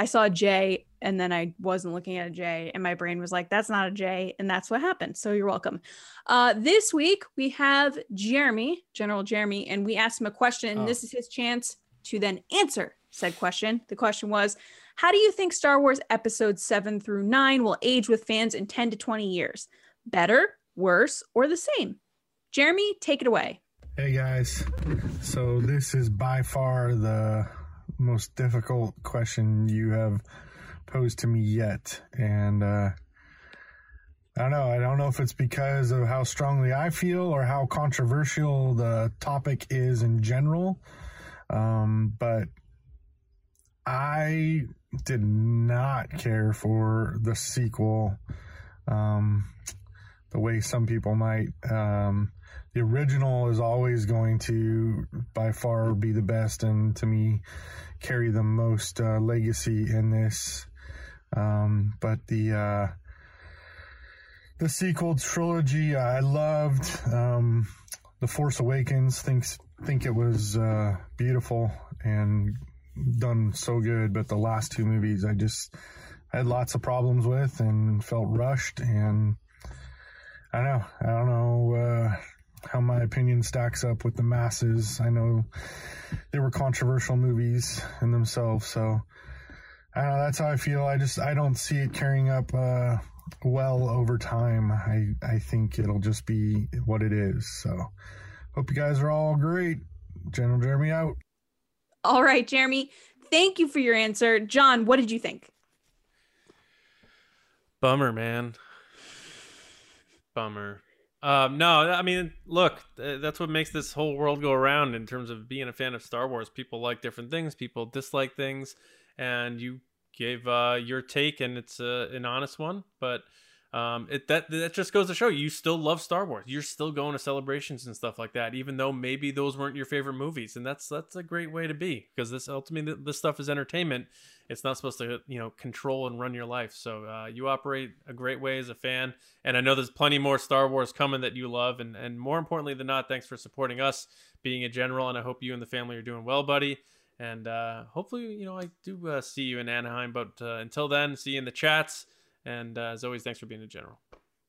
I saw a J and then I wasn't looking at a J, and my brain was like, that's not a J. And that's what happened. So you're welcome. Uh, this week we have Jeremy, General Jeremy, and we asked him a question, and Oh. this is his chance to then answer said question. The question was, How do you think Star Wars episodes seven through nine will age with fans in 10 to 20 years? Better, worse, or the same? Jeremy, take it away. Hey guys, so this is by far the most difficult question you have posed to me yet, and uh, I don't know. I don't know if it's because of how strongly I feel or how controversial the topic is in general, um, but I did not care for the sequel um, the way some people might. Um, the original is always going to by far be the best and to me carry the most uh, legacy in this. Um, but the uh, the sequel trilogy i loved. Um, the force awakens thinks think it was uh, beautiful and done so good but the last two movies i just had lots of problems with and felt rushed and i don't know i don't know uh, how my opinion stacks up with the masses. I know they were controversial movies in themselves, so I don't know. That's how I feel. I just I don't see it carrying up uh, well over time. I I think it'll just be what it is. So hope you guys are all great. General Jeremy out. All right, Jeremy, thank you for your answer. John, what did you think? Bummer, man. Bummer. Um, no, I mean, look, that's what makes this whole world go around in terms of being a fan of Star Wars. People like different things, people dislike things, and you gave uh, your take, and it's uh, an honest one. But um, it that that just goes to show you still love Star Wars. You're still going to celebrations and stuff like that, even though maybe those weren't your favorite movies, and that's that's a great way to be because this ultimately this stuff is entertainment. It's not supposed to you know control and run your life. So uh, you operate a great way as a fan, and I know there's plenty more Star Wars coming that you love, and and more importantly than not, thanks for supporting us, being a general, and I hope you and the family are doing well, buddy. And uh, hopefully, you know, I do uh, see you in Anaheim. But uh, until then, see you in the chats. And uh, as always, thanks for being a general.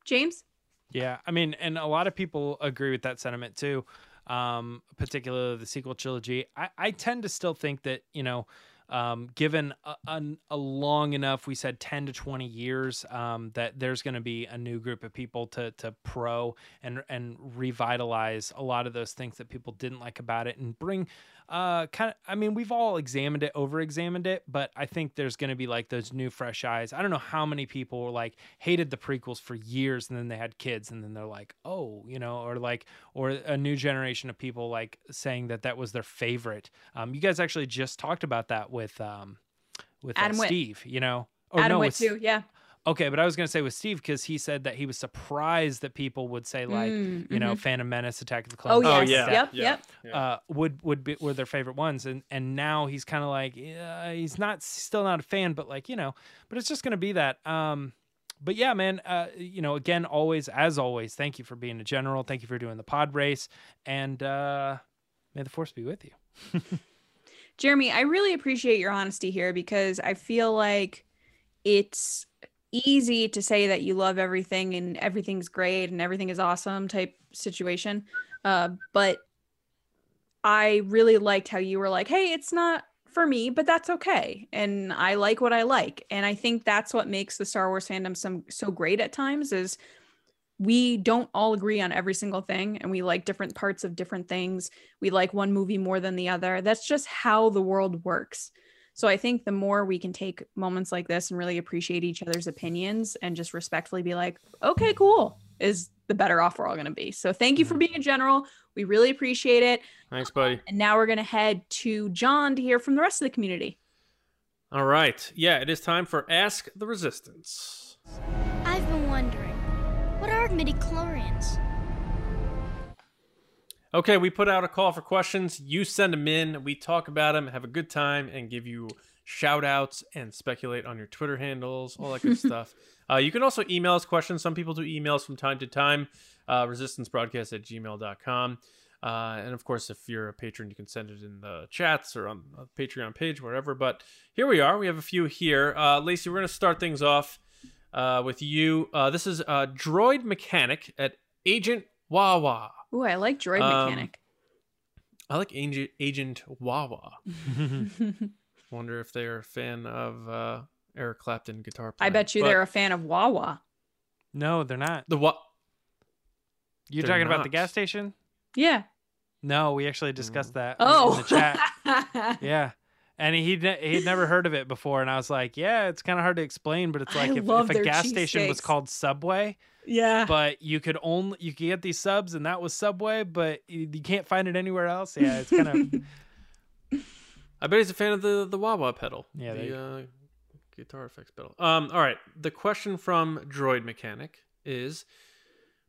James? Yeah, I mean, and a lot of people agree with that sentiment too. Um, particularly the sequel trilogy. I, I tend to still think that you know, um, given a, a, a long enough, we said ten to twenty years, um, that there's going to be a new group of people to to pro and and revitalize a lot of those things that people didn't like about it and bring uh kind of i mean we've all examined it over examined it but i think there's going to be like those new fresh eyes i don't know how many people were like hated the prequels for years and then they had kids and then they're like oh you know or like or a new generation of people like saying that that was their favorite um you guys actually just talked about that with um with uh, steve you know or Adam no, Witt, with- too. Yeah. Okay, but I was going to say with Steve because he said that he was surprised that people would say like, Mm, you know, mhm. Phantom Menace, Attack of the Oh, Clones. yes. Oh, yeah. Yep. Yeah. Yep. Uh, would would be were their favorite ones, and and now he's kind of like, yeah, he's not still not a fan, but like you know, but it's just going to be that. Um, but yeah, man, uh, you know, again, always as always, thank you for being a general, thank you for doing the pod race, and uh, May the force be with you. Jeremy, I really appreciate your honesty here because I feel like it's easy to say that you love everything and everything's great and everything is awesome type situation. Uh, but I really liked how you were like, hey, it's not for me, but that's okay. And I like what I like. And I think that's what makes the Star Wars fandom some so great at times is we don't all agree on every single thing and we like different parts of different things. We like one movie more than the other. That's just how the world works. So I think the more we can take moments like this and really appreciate each other's opinions and just respectfully be like, okay, cool, is the better off we're all going to be. So thank you for mm-hmm. being a general. We really appreciate it. Thanks, buddy. And now we're going to head to John to hear from the rest of the community. All right. Yeah, it is time for Ask the Resistance. I've been wondering, what are midichlorians? Okay, we put out a call for questions. You send them in. We talk about them, have a good time, and give you shout outs and speculate on your Twitter handles, all that good stuff. Uh, you can also email us questions. Some people do emails from time to time. Uh, resistancebroadcast at gmail.com. Uh, and of course, if you're a patron, you can send it in the chats or on the Patreon page, wherever. But here we are. We have a few here. Uh, Lacey, we're going to start things off uh, with you. Uh, this is uh, Droid Mechanic at Agent Wawa. Ooh, I like Droid Um, Mechanic. I like Agent, Agent Wawa. Wonder if they're a fan of uh, Eric Clapton guitar I bet you But they're a fan of Wawa. No, they're not. the what? You're They're talking about the gas station? Yeah. No, we actually discussed that Oh. in the chat. yeah. And he'd ne- he'd never heard of it before, and I was like, "Yeah, it's kind of hard to explain, but it's I like if, if a gas station was called Subway, yeah. but you could only you could get these subs, and that was Subway, but you, you can't find it anywhere else. Yeah, it's kind of I bet he's a fan of the the wah wah pedal. Yeah, the you uh, guitar effects pedal. Um, all right. The question from Droid Mechanic is: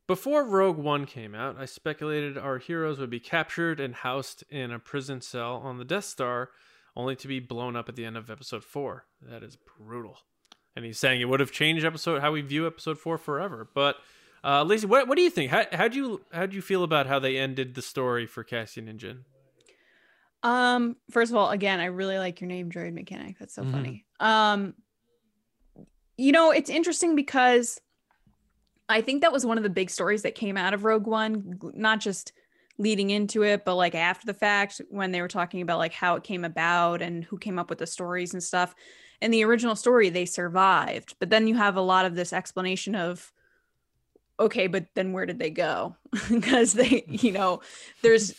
Before Rogue One came out, I speculated our heroes would be captured and housed in a prison cell on the Death Star, only to be blown up at the end of Episode Four. That is brutal. And he's saying it would have changed episode how we view Episode Four forever. But uh, Lacey, what what do you think? How how'd you how'd you feel about how they ended the story for Cassian and Jyn? Um, first of all, again, I really like your name, Droid Mechanic. That's so Mhm. funny. Um, you know, it's interesting because I think that was one of the big stories that came out of Rogue One, not just leading into it, but like after the fact when they were talking about like how it came about and who came up with the stories and stuff. In the original story, they survived, but then you have a lot of this explanation of okay, but then where did they go? Because they, you know, there's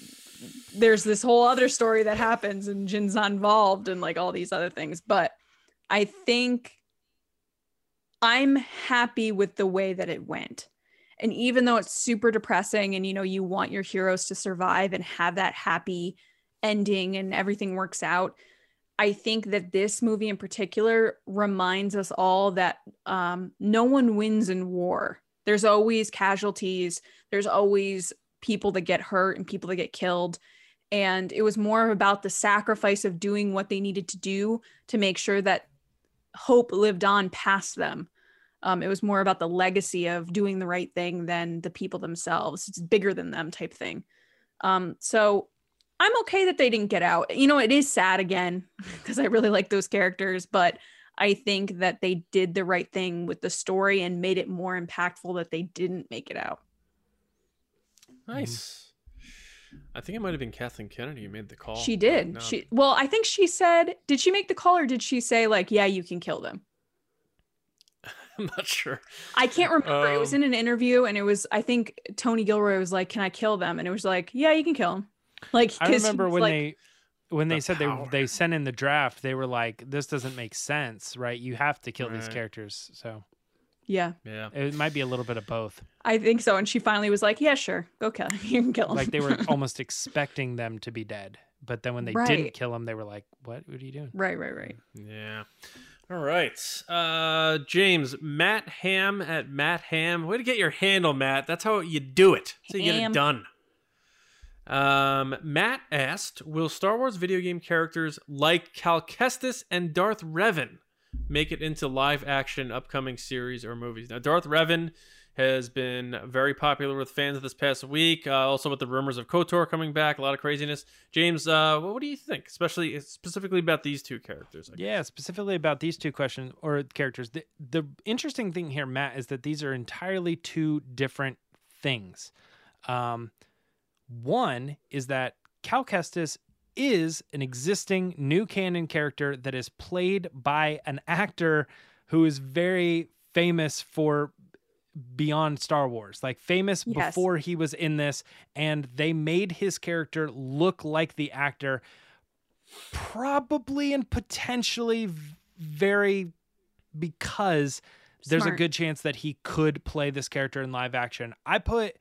there's this whole other story that happens and Jyn's not involved and like all these other things. But I think I'm happy with the way that it went. And even though it's super depressing and you know you want your heroes to survive and have that happy ending and everything works out, I think that this movie in particular reminds us all that um, no one wins in war. There's always casualties. There's always people that get hurt and people that get killed. And it was more about the sacrifice of doing what they needed to do to make sure that hope lived on past them. Um, it was more about the legacy of doing the right thing than the people themselves. It's bigger than them type thing. Um, so I'm okay that they didn't get out. You know, it is sad again because I really like those characters, but I think that they did the right thing with the story and made it more impactful that they didn't make it out. Nice. I think it might have been Kathleen Kennedy who made the call. She did. No, She well, I think she said, did she make the call or did she say like, yeah, you can kill them? I'm not sure. I can't remember. it was Um, in an interview and it was I think Tony Gilroy was like, "Can I kill them?" and it was like, "Yeah, you can kill them." Like I 'cause he remember when like- they when they The said power. they they sent in the draft, they were like, "This doesn't make sense, right? You have to kill these characters." So Yeah, Yeah. it might be a little bit of both. I think so and she finally was like, "Yeah, sure. Go kill him. You can kill him." Like they were almost expecting them to be dead, but then when they Right. didn't kill them, they were like, "What? What are you doing?" right, right, right. Yeah. All right. Uh James, Matt Ham at Matt Ham. Way to get your handle, Matt. That's how you do it. So you get it done. Um, Matt asked, "Will Star Wars video game characters like Cal Kestis and Darth Revan make it into live action upcoming series or movies?" Now, Darth Revan has been very popular with fans this past week. Uh, also, with the rumors of Kotor coming back, a lot of craziness. James, uh, what, do you think, especially specifically about these two characters? I Yeah, specifically about these two questions or characters. The, the interesting thing here, Matt, is that these are entirely two different things. Um, one is that Cal Kestis is an existing new canon character that is played by an actor who is very famous for beyond Star Wars, like famous Yes. before he was in this, and they made his character look like the actor, probably and potentially very because there's a good chance that he could play this character in live action. I put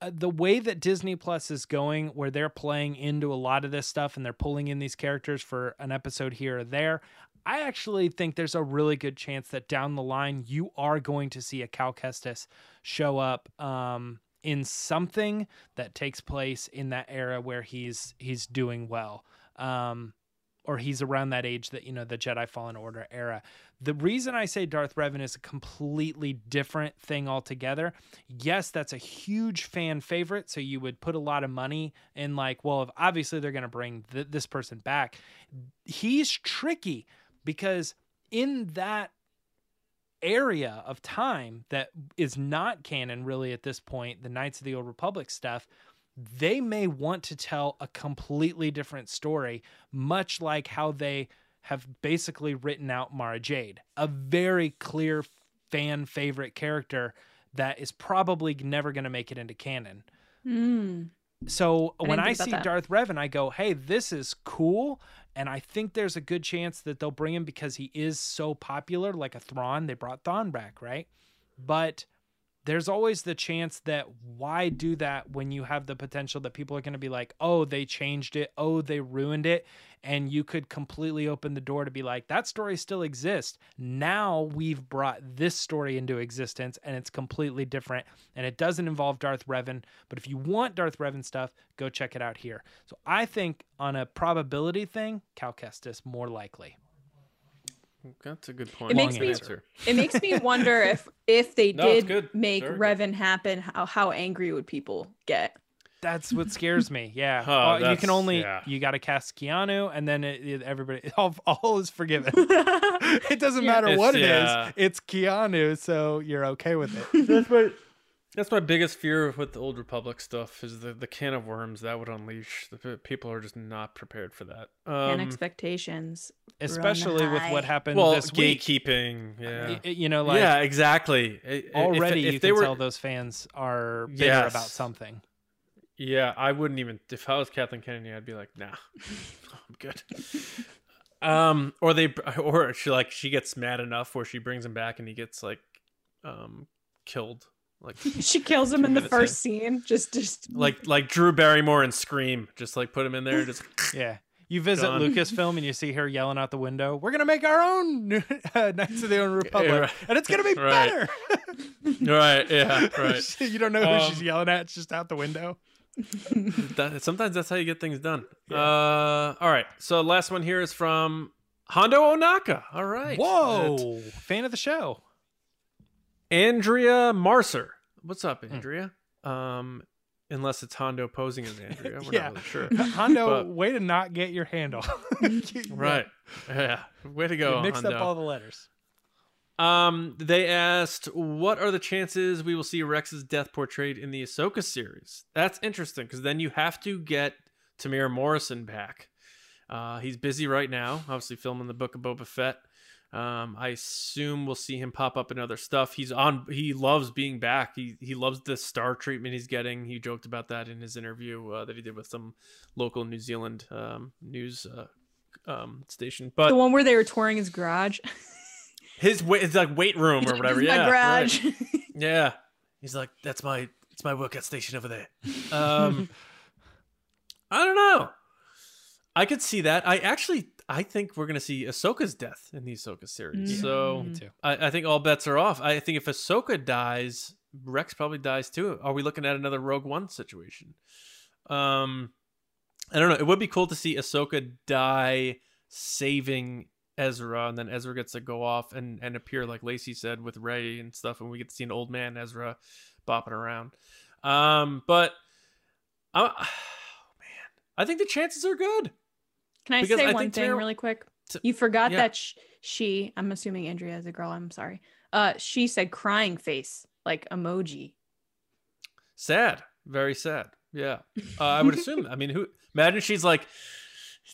uh, the way that Disney Plus is going, where they're playing into a lot of this stuff and they're pulling in these characters for an episode here or there. I actually think there's a really good chance that down the line you are going to see a Cal Kestis show up um, in something that takes place in that era where he's he's doing well. Um, or he's around that age that you know the Jedi Fallen Order era. The reason I say Darth Revan is a completely different thing altogether. Yes, that's a huge fan favorite, so you would put a lot of money in like, well, obviously they're going to bring th- this person back. He's tricky because in that area of time that is not canon really at this point, the Knights of the Old Republic stuff, they may want to tell a completely different story, much like how they have basically written out Mara Jade, a very clear fan favorite character that is probably never going to make it into canon. Mm. So I when I see that. Darth Revan, I go, "Hey, this is cool," and I think there's a good chance that they'll bring him because he is so popular, like a Thrawn. They brought Thrawn back, right? But there's always the chance that why do that when you have the potential that people are going to be like, "Oh, they changed it. Oh, they ruined it." And you could completely open the door to be like, that story still exists. Now we've brought this story into existence and it's completely different. And it doesn't involve Darth Revan. But if you want Darth Revan stuff, go check it out here. So I think on a probability thing, Cal Kestis more likely. That's a good point. It makes me- answer. It makes me wonder if if they No, did good. make Very good. Revan happen, how how angry would people get? That's what scares me. Yeah. Oh, Well, you can only, yeah. you got to cast Keanu and then it, it- everybody, all, all is forgiven. it doesn't matter It's- what it is. yeah. It's Keanu. So you're okay with it. That's my that's my biggest fear with the old Republic stuff is the the can of worms that would unleash. The people are just not prepared for that. and Um, expectations. especially with what happened well, this week. gatekeeping. Yeah. You know, like yeah, exactly. I- I- already if, you they can were, tell those fans are bitter Yes. about something. Yeah, I wouldn't even. If I was Kathleen Kennedy, I'd be like, nah, I'm good. Um, or they, or she like she gets mad enough where she brings him back and he gets like, um, killed. Like, She kills him in the minutes first scene. Just just like, like Drew Barrymore in Scream. Just like put him in there. Just Yeah. You visit Done. Lucasfilm and you see her yelling out the window, "We're gonna make our own uh, Knights of the Old Republic, right. and it's gonna be Right. better." right, yeah, right. you don't know who Um, she's yelling at; it's just out the window. That, sometimes that's how you get things done. Uh, all right. So last one here is from Hondo Ohnaka. All right. Whoa, fan of the show. Andrea Marcer. What's Hmm. up, Andrea? Um, unless it's Hondo posing as Andrea, we're Yeah. not really sure. Hondo, But- way to not get your handle. right? Yeah. Way to go, You mixed Hondo. up all the letters. Um, they asked, "What are the chances we will see Rex's death portrayed in the Ahsoka series?" That's interesting because then you have to get Temuera Morrison back. Uh, he's busy right now, obviously filming the Book of Boba Fett. Um, I assume we'll see him pop up in other stuff. He's on. He loves being back. He he loves the star treatment he's getting. He joked about that in his interview uh, that he did with some local New Zealand um, news uh, um, station. But the one where they were touring his garage. his it's like weight room or whatever. Yeah, my right. garage. Yeah. He's like, that's my it's my workout station over there. Um I don't know. I could see that. I actually I think we're gonna see Ahsoka's death in the Ahsoka series. Mm. So Me too. I, I think all bets are off. I think if Ahsoka dies, Rex probably dies too. Are we looking at another Rogue One situation? Um I don't know. It would be cool to see Ahsoka die saving Ezra, and then Ezra gets to go off and and appear like Lacey said with Rey and stuff, and we get to see an old man Ezra bopping around. Um, but I, oh man, I think the chances are good. Can I Because say I one thing Tara- really quick? T- You forgot yeah. that sh- she, I'm assuming Andrea is a girl. I'm sorry. Uh, she said crying face, like emoji. Sad, very sad. Yeah, uh, I would assume. I mean, who? Imagine she's like,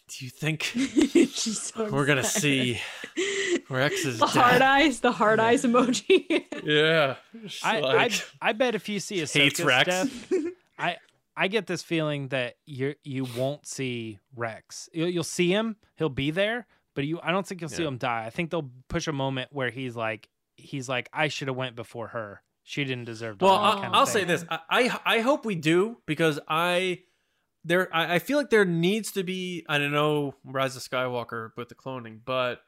"Do you think She's so we're gonna sad. see Rex is the hard eyes, the hard eyes emoji. Yeah, I, like- I I bet if you see a Hates Rex. death, I I get this feeling that you you won't see Rex. You'll, you'll see him, he'll be there, but you I don't think you'll see him die. I think they'll push a moment where he's like he's like I should have went before her. She didn't deserve to. Well, die," I'll, kind of I'll thing. say this: I, I I hope we do because I there I, I feel like there needs to be I don't know Rise of Skywalker with the cloning, but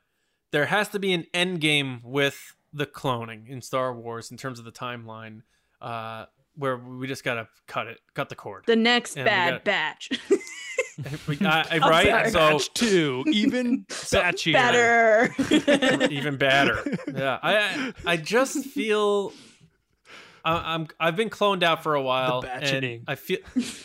there has to be an end game with the cloning in Star Wars in terms of the timeline, uh, where we just gotta cut it, cut the cord. the next And bad got- batch. I, I, right? So Batch two, even batchier. Better. even badder. Yeah, I I- I just feel I, I'm I've been cloned out for a while, and. I feel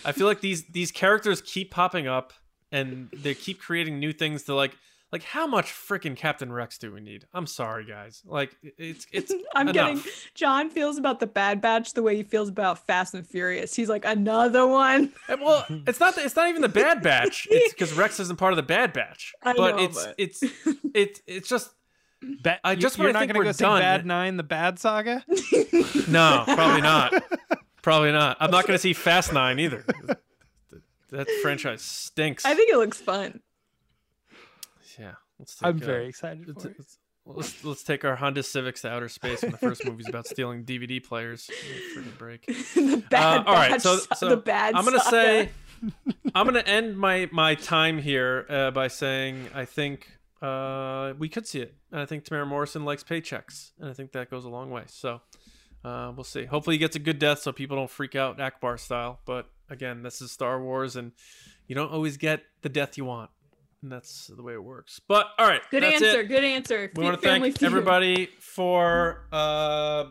I feel like these these characters keep popping up, and they keep creating new things to like like how much freaking Captain Rex do we need? I'm sorry, guys. Like it's it's I'm enough. getting John feels about the Bad Batch the way he feels about Fast and Furious. He's like another one. Uh, Well, it's not. The, It's not even the Bad Batch. It's because Rex isn't part of the Bad Batch. I but know, it's but- it's it's it's just Ba- I just when you're not gonna go see done- Bad Nine, the Bad Saga. no, probably not. Probably not. I'm not going to see Fast Nine either. That franchise stinks. I think it looks fun. Yeah, let's take, I'm uh, very excited let's, it. let's- let's let's take our Honda Civics to outer space when the first movie's about stealing DVD players. Give me a Freaking break. the Bad Uh, all right, Batch so, so the Bad I'm gonna Saga. say I'm gonna end my my time here uh, by saying I think uh, we could see it, and I think Temuera Morrison likes paychecks, and I think that goes a long way. So uh, we'll see. Hopefully, he gets a good death so people don't freak out Ackbar style. But again, this is Star Wars, and you don't always get the death you want, and that's the way it works. But all right, Good that's answer. It. Good answer. We want to thank everybody for uh,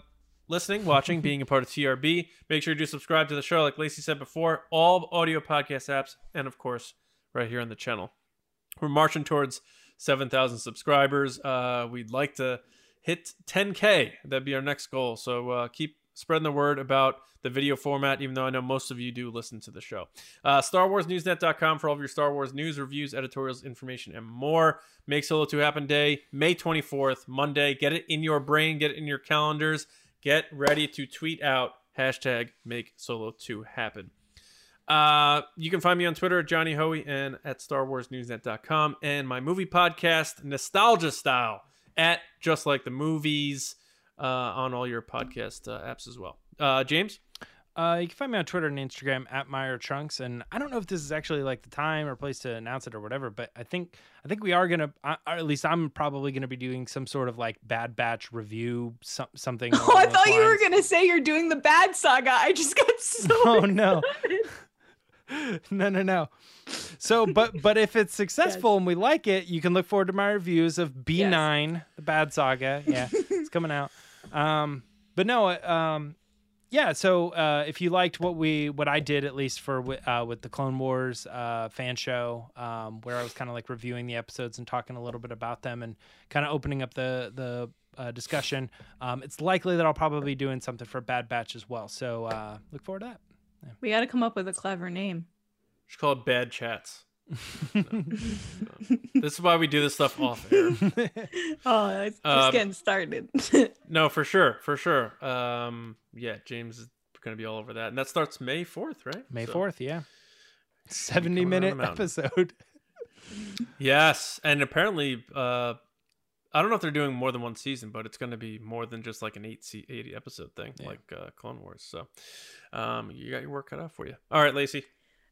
listening, watching, being a part of TRB. Make sure you do subscribe to the show, like Lacey said before, all audio podcast apps, and of course, right here on the channel. We're marching towards 7,000 subscribers. Uh, we'd like to hit 10K. That'd be our next goal. So uh, keep spreading the word about the video format, even though I know most of you do listen to the show. Uh, StarWarsNewsNet.com for all of your Star Wars news, reviews, editorials, information, and more. Make Solo 2 happen day, May 24th, Monday. Get it in your brain, get it in your calendars. Get ready to tweet out hashtag Make Solo 2 happen. Uh, you can find me on Twitter at Johnny Hoey and at StarWarsNewsNet.com and my movie podcast, Nostalgia Style, at Just Like the Movies, uh, on all your podcast uh, apps as well. Uh, James? Uh, you can find me on Twitter and Instagram at Meyer Trunks, and I don't know if this is actually like the time or place to announce it or whatever, but I think I think we are gonna, uh, or at least I'm probably gonna be doing some sort of like Bad Batch review, some, something. Oh, I thought you were gonna say you're doing the Bad Saga. I just got so. Oh no, no, no, no. So, but but if it's successful and we like it, you can look forward to my reviews of B9, the Bad Saga. Yeah, it's coming out. Um, but no, uh, um, yeah. So uh, if you liked what we what I did at least for wi- uh, with the Clone Wars uh, fan show, um, where I was kind of like reviewing the episodes and talking a little bit about them and kind of opening up the the uh, discussion, um, it's likely that I'll probably be doing something for Bad Batch as well. So uh, look forward to that. We got to come up with a clever name. Just call it Bad Chats. No. this is why we do this stuff off air. Oh, it's just Um, getting started. No, for sure, for sure. Um, yeah, James is going to be all over that, and that starts May fourth, right? May So- fourth, yeah. Seventy minute episode. Yes, and apparently, uh, I don't know if they're doing more than one season, but it's going to be more than just like an eight se- eight episode thing, Yeah. like uh, Clone Wars. So, um, you got your work cut out for you. All right, Lacey.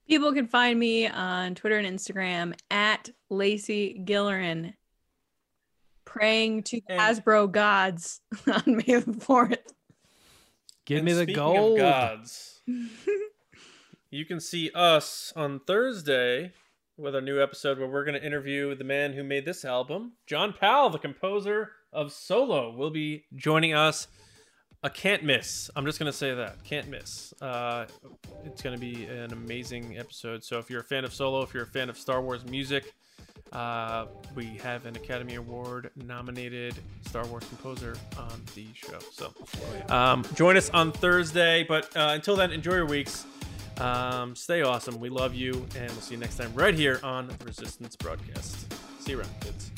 People can find me on Twitter and Instagram at Lacey Gillerin, praying to And- Hasbro gods on May the fourth. Give And me the gold. Of gods, you can see us on Thursday with our new episode where we're going to interview the man who made this album. John Powell, the composer of Solo, will be joining us. A can't miss. I'm just going to say that. Can't miss. Uh, it's going to be an amazing episode. So if you're a fan of Solo, if you're a fan of Star Wars music, uh, we have an Academy Award nominated Star Wars composer on the show. So um, join us on Thursday. But uh, until then, enjoy your weeks. Um, stay awesome. We love you. And we'll see you next time right here on Resistance Broadcast. See you around, kids.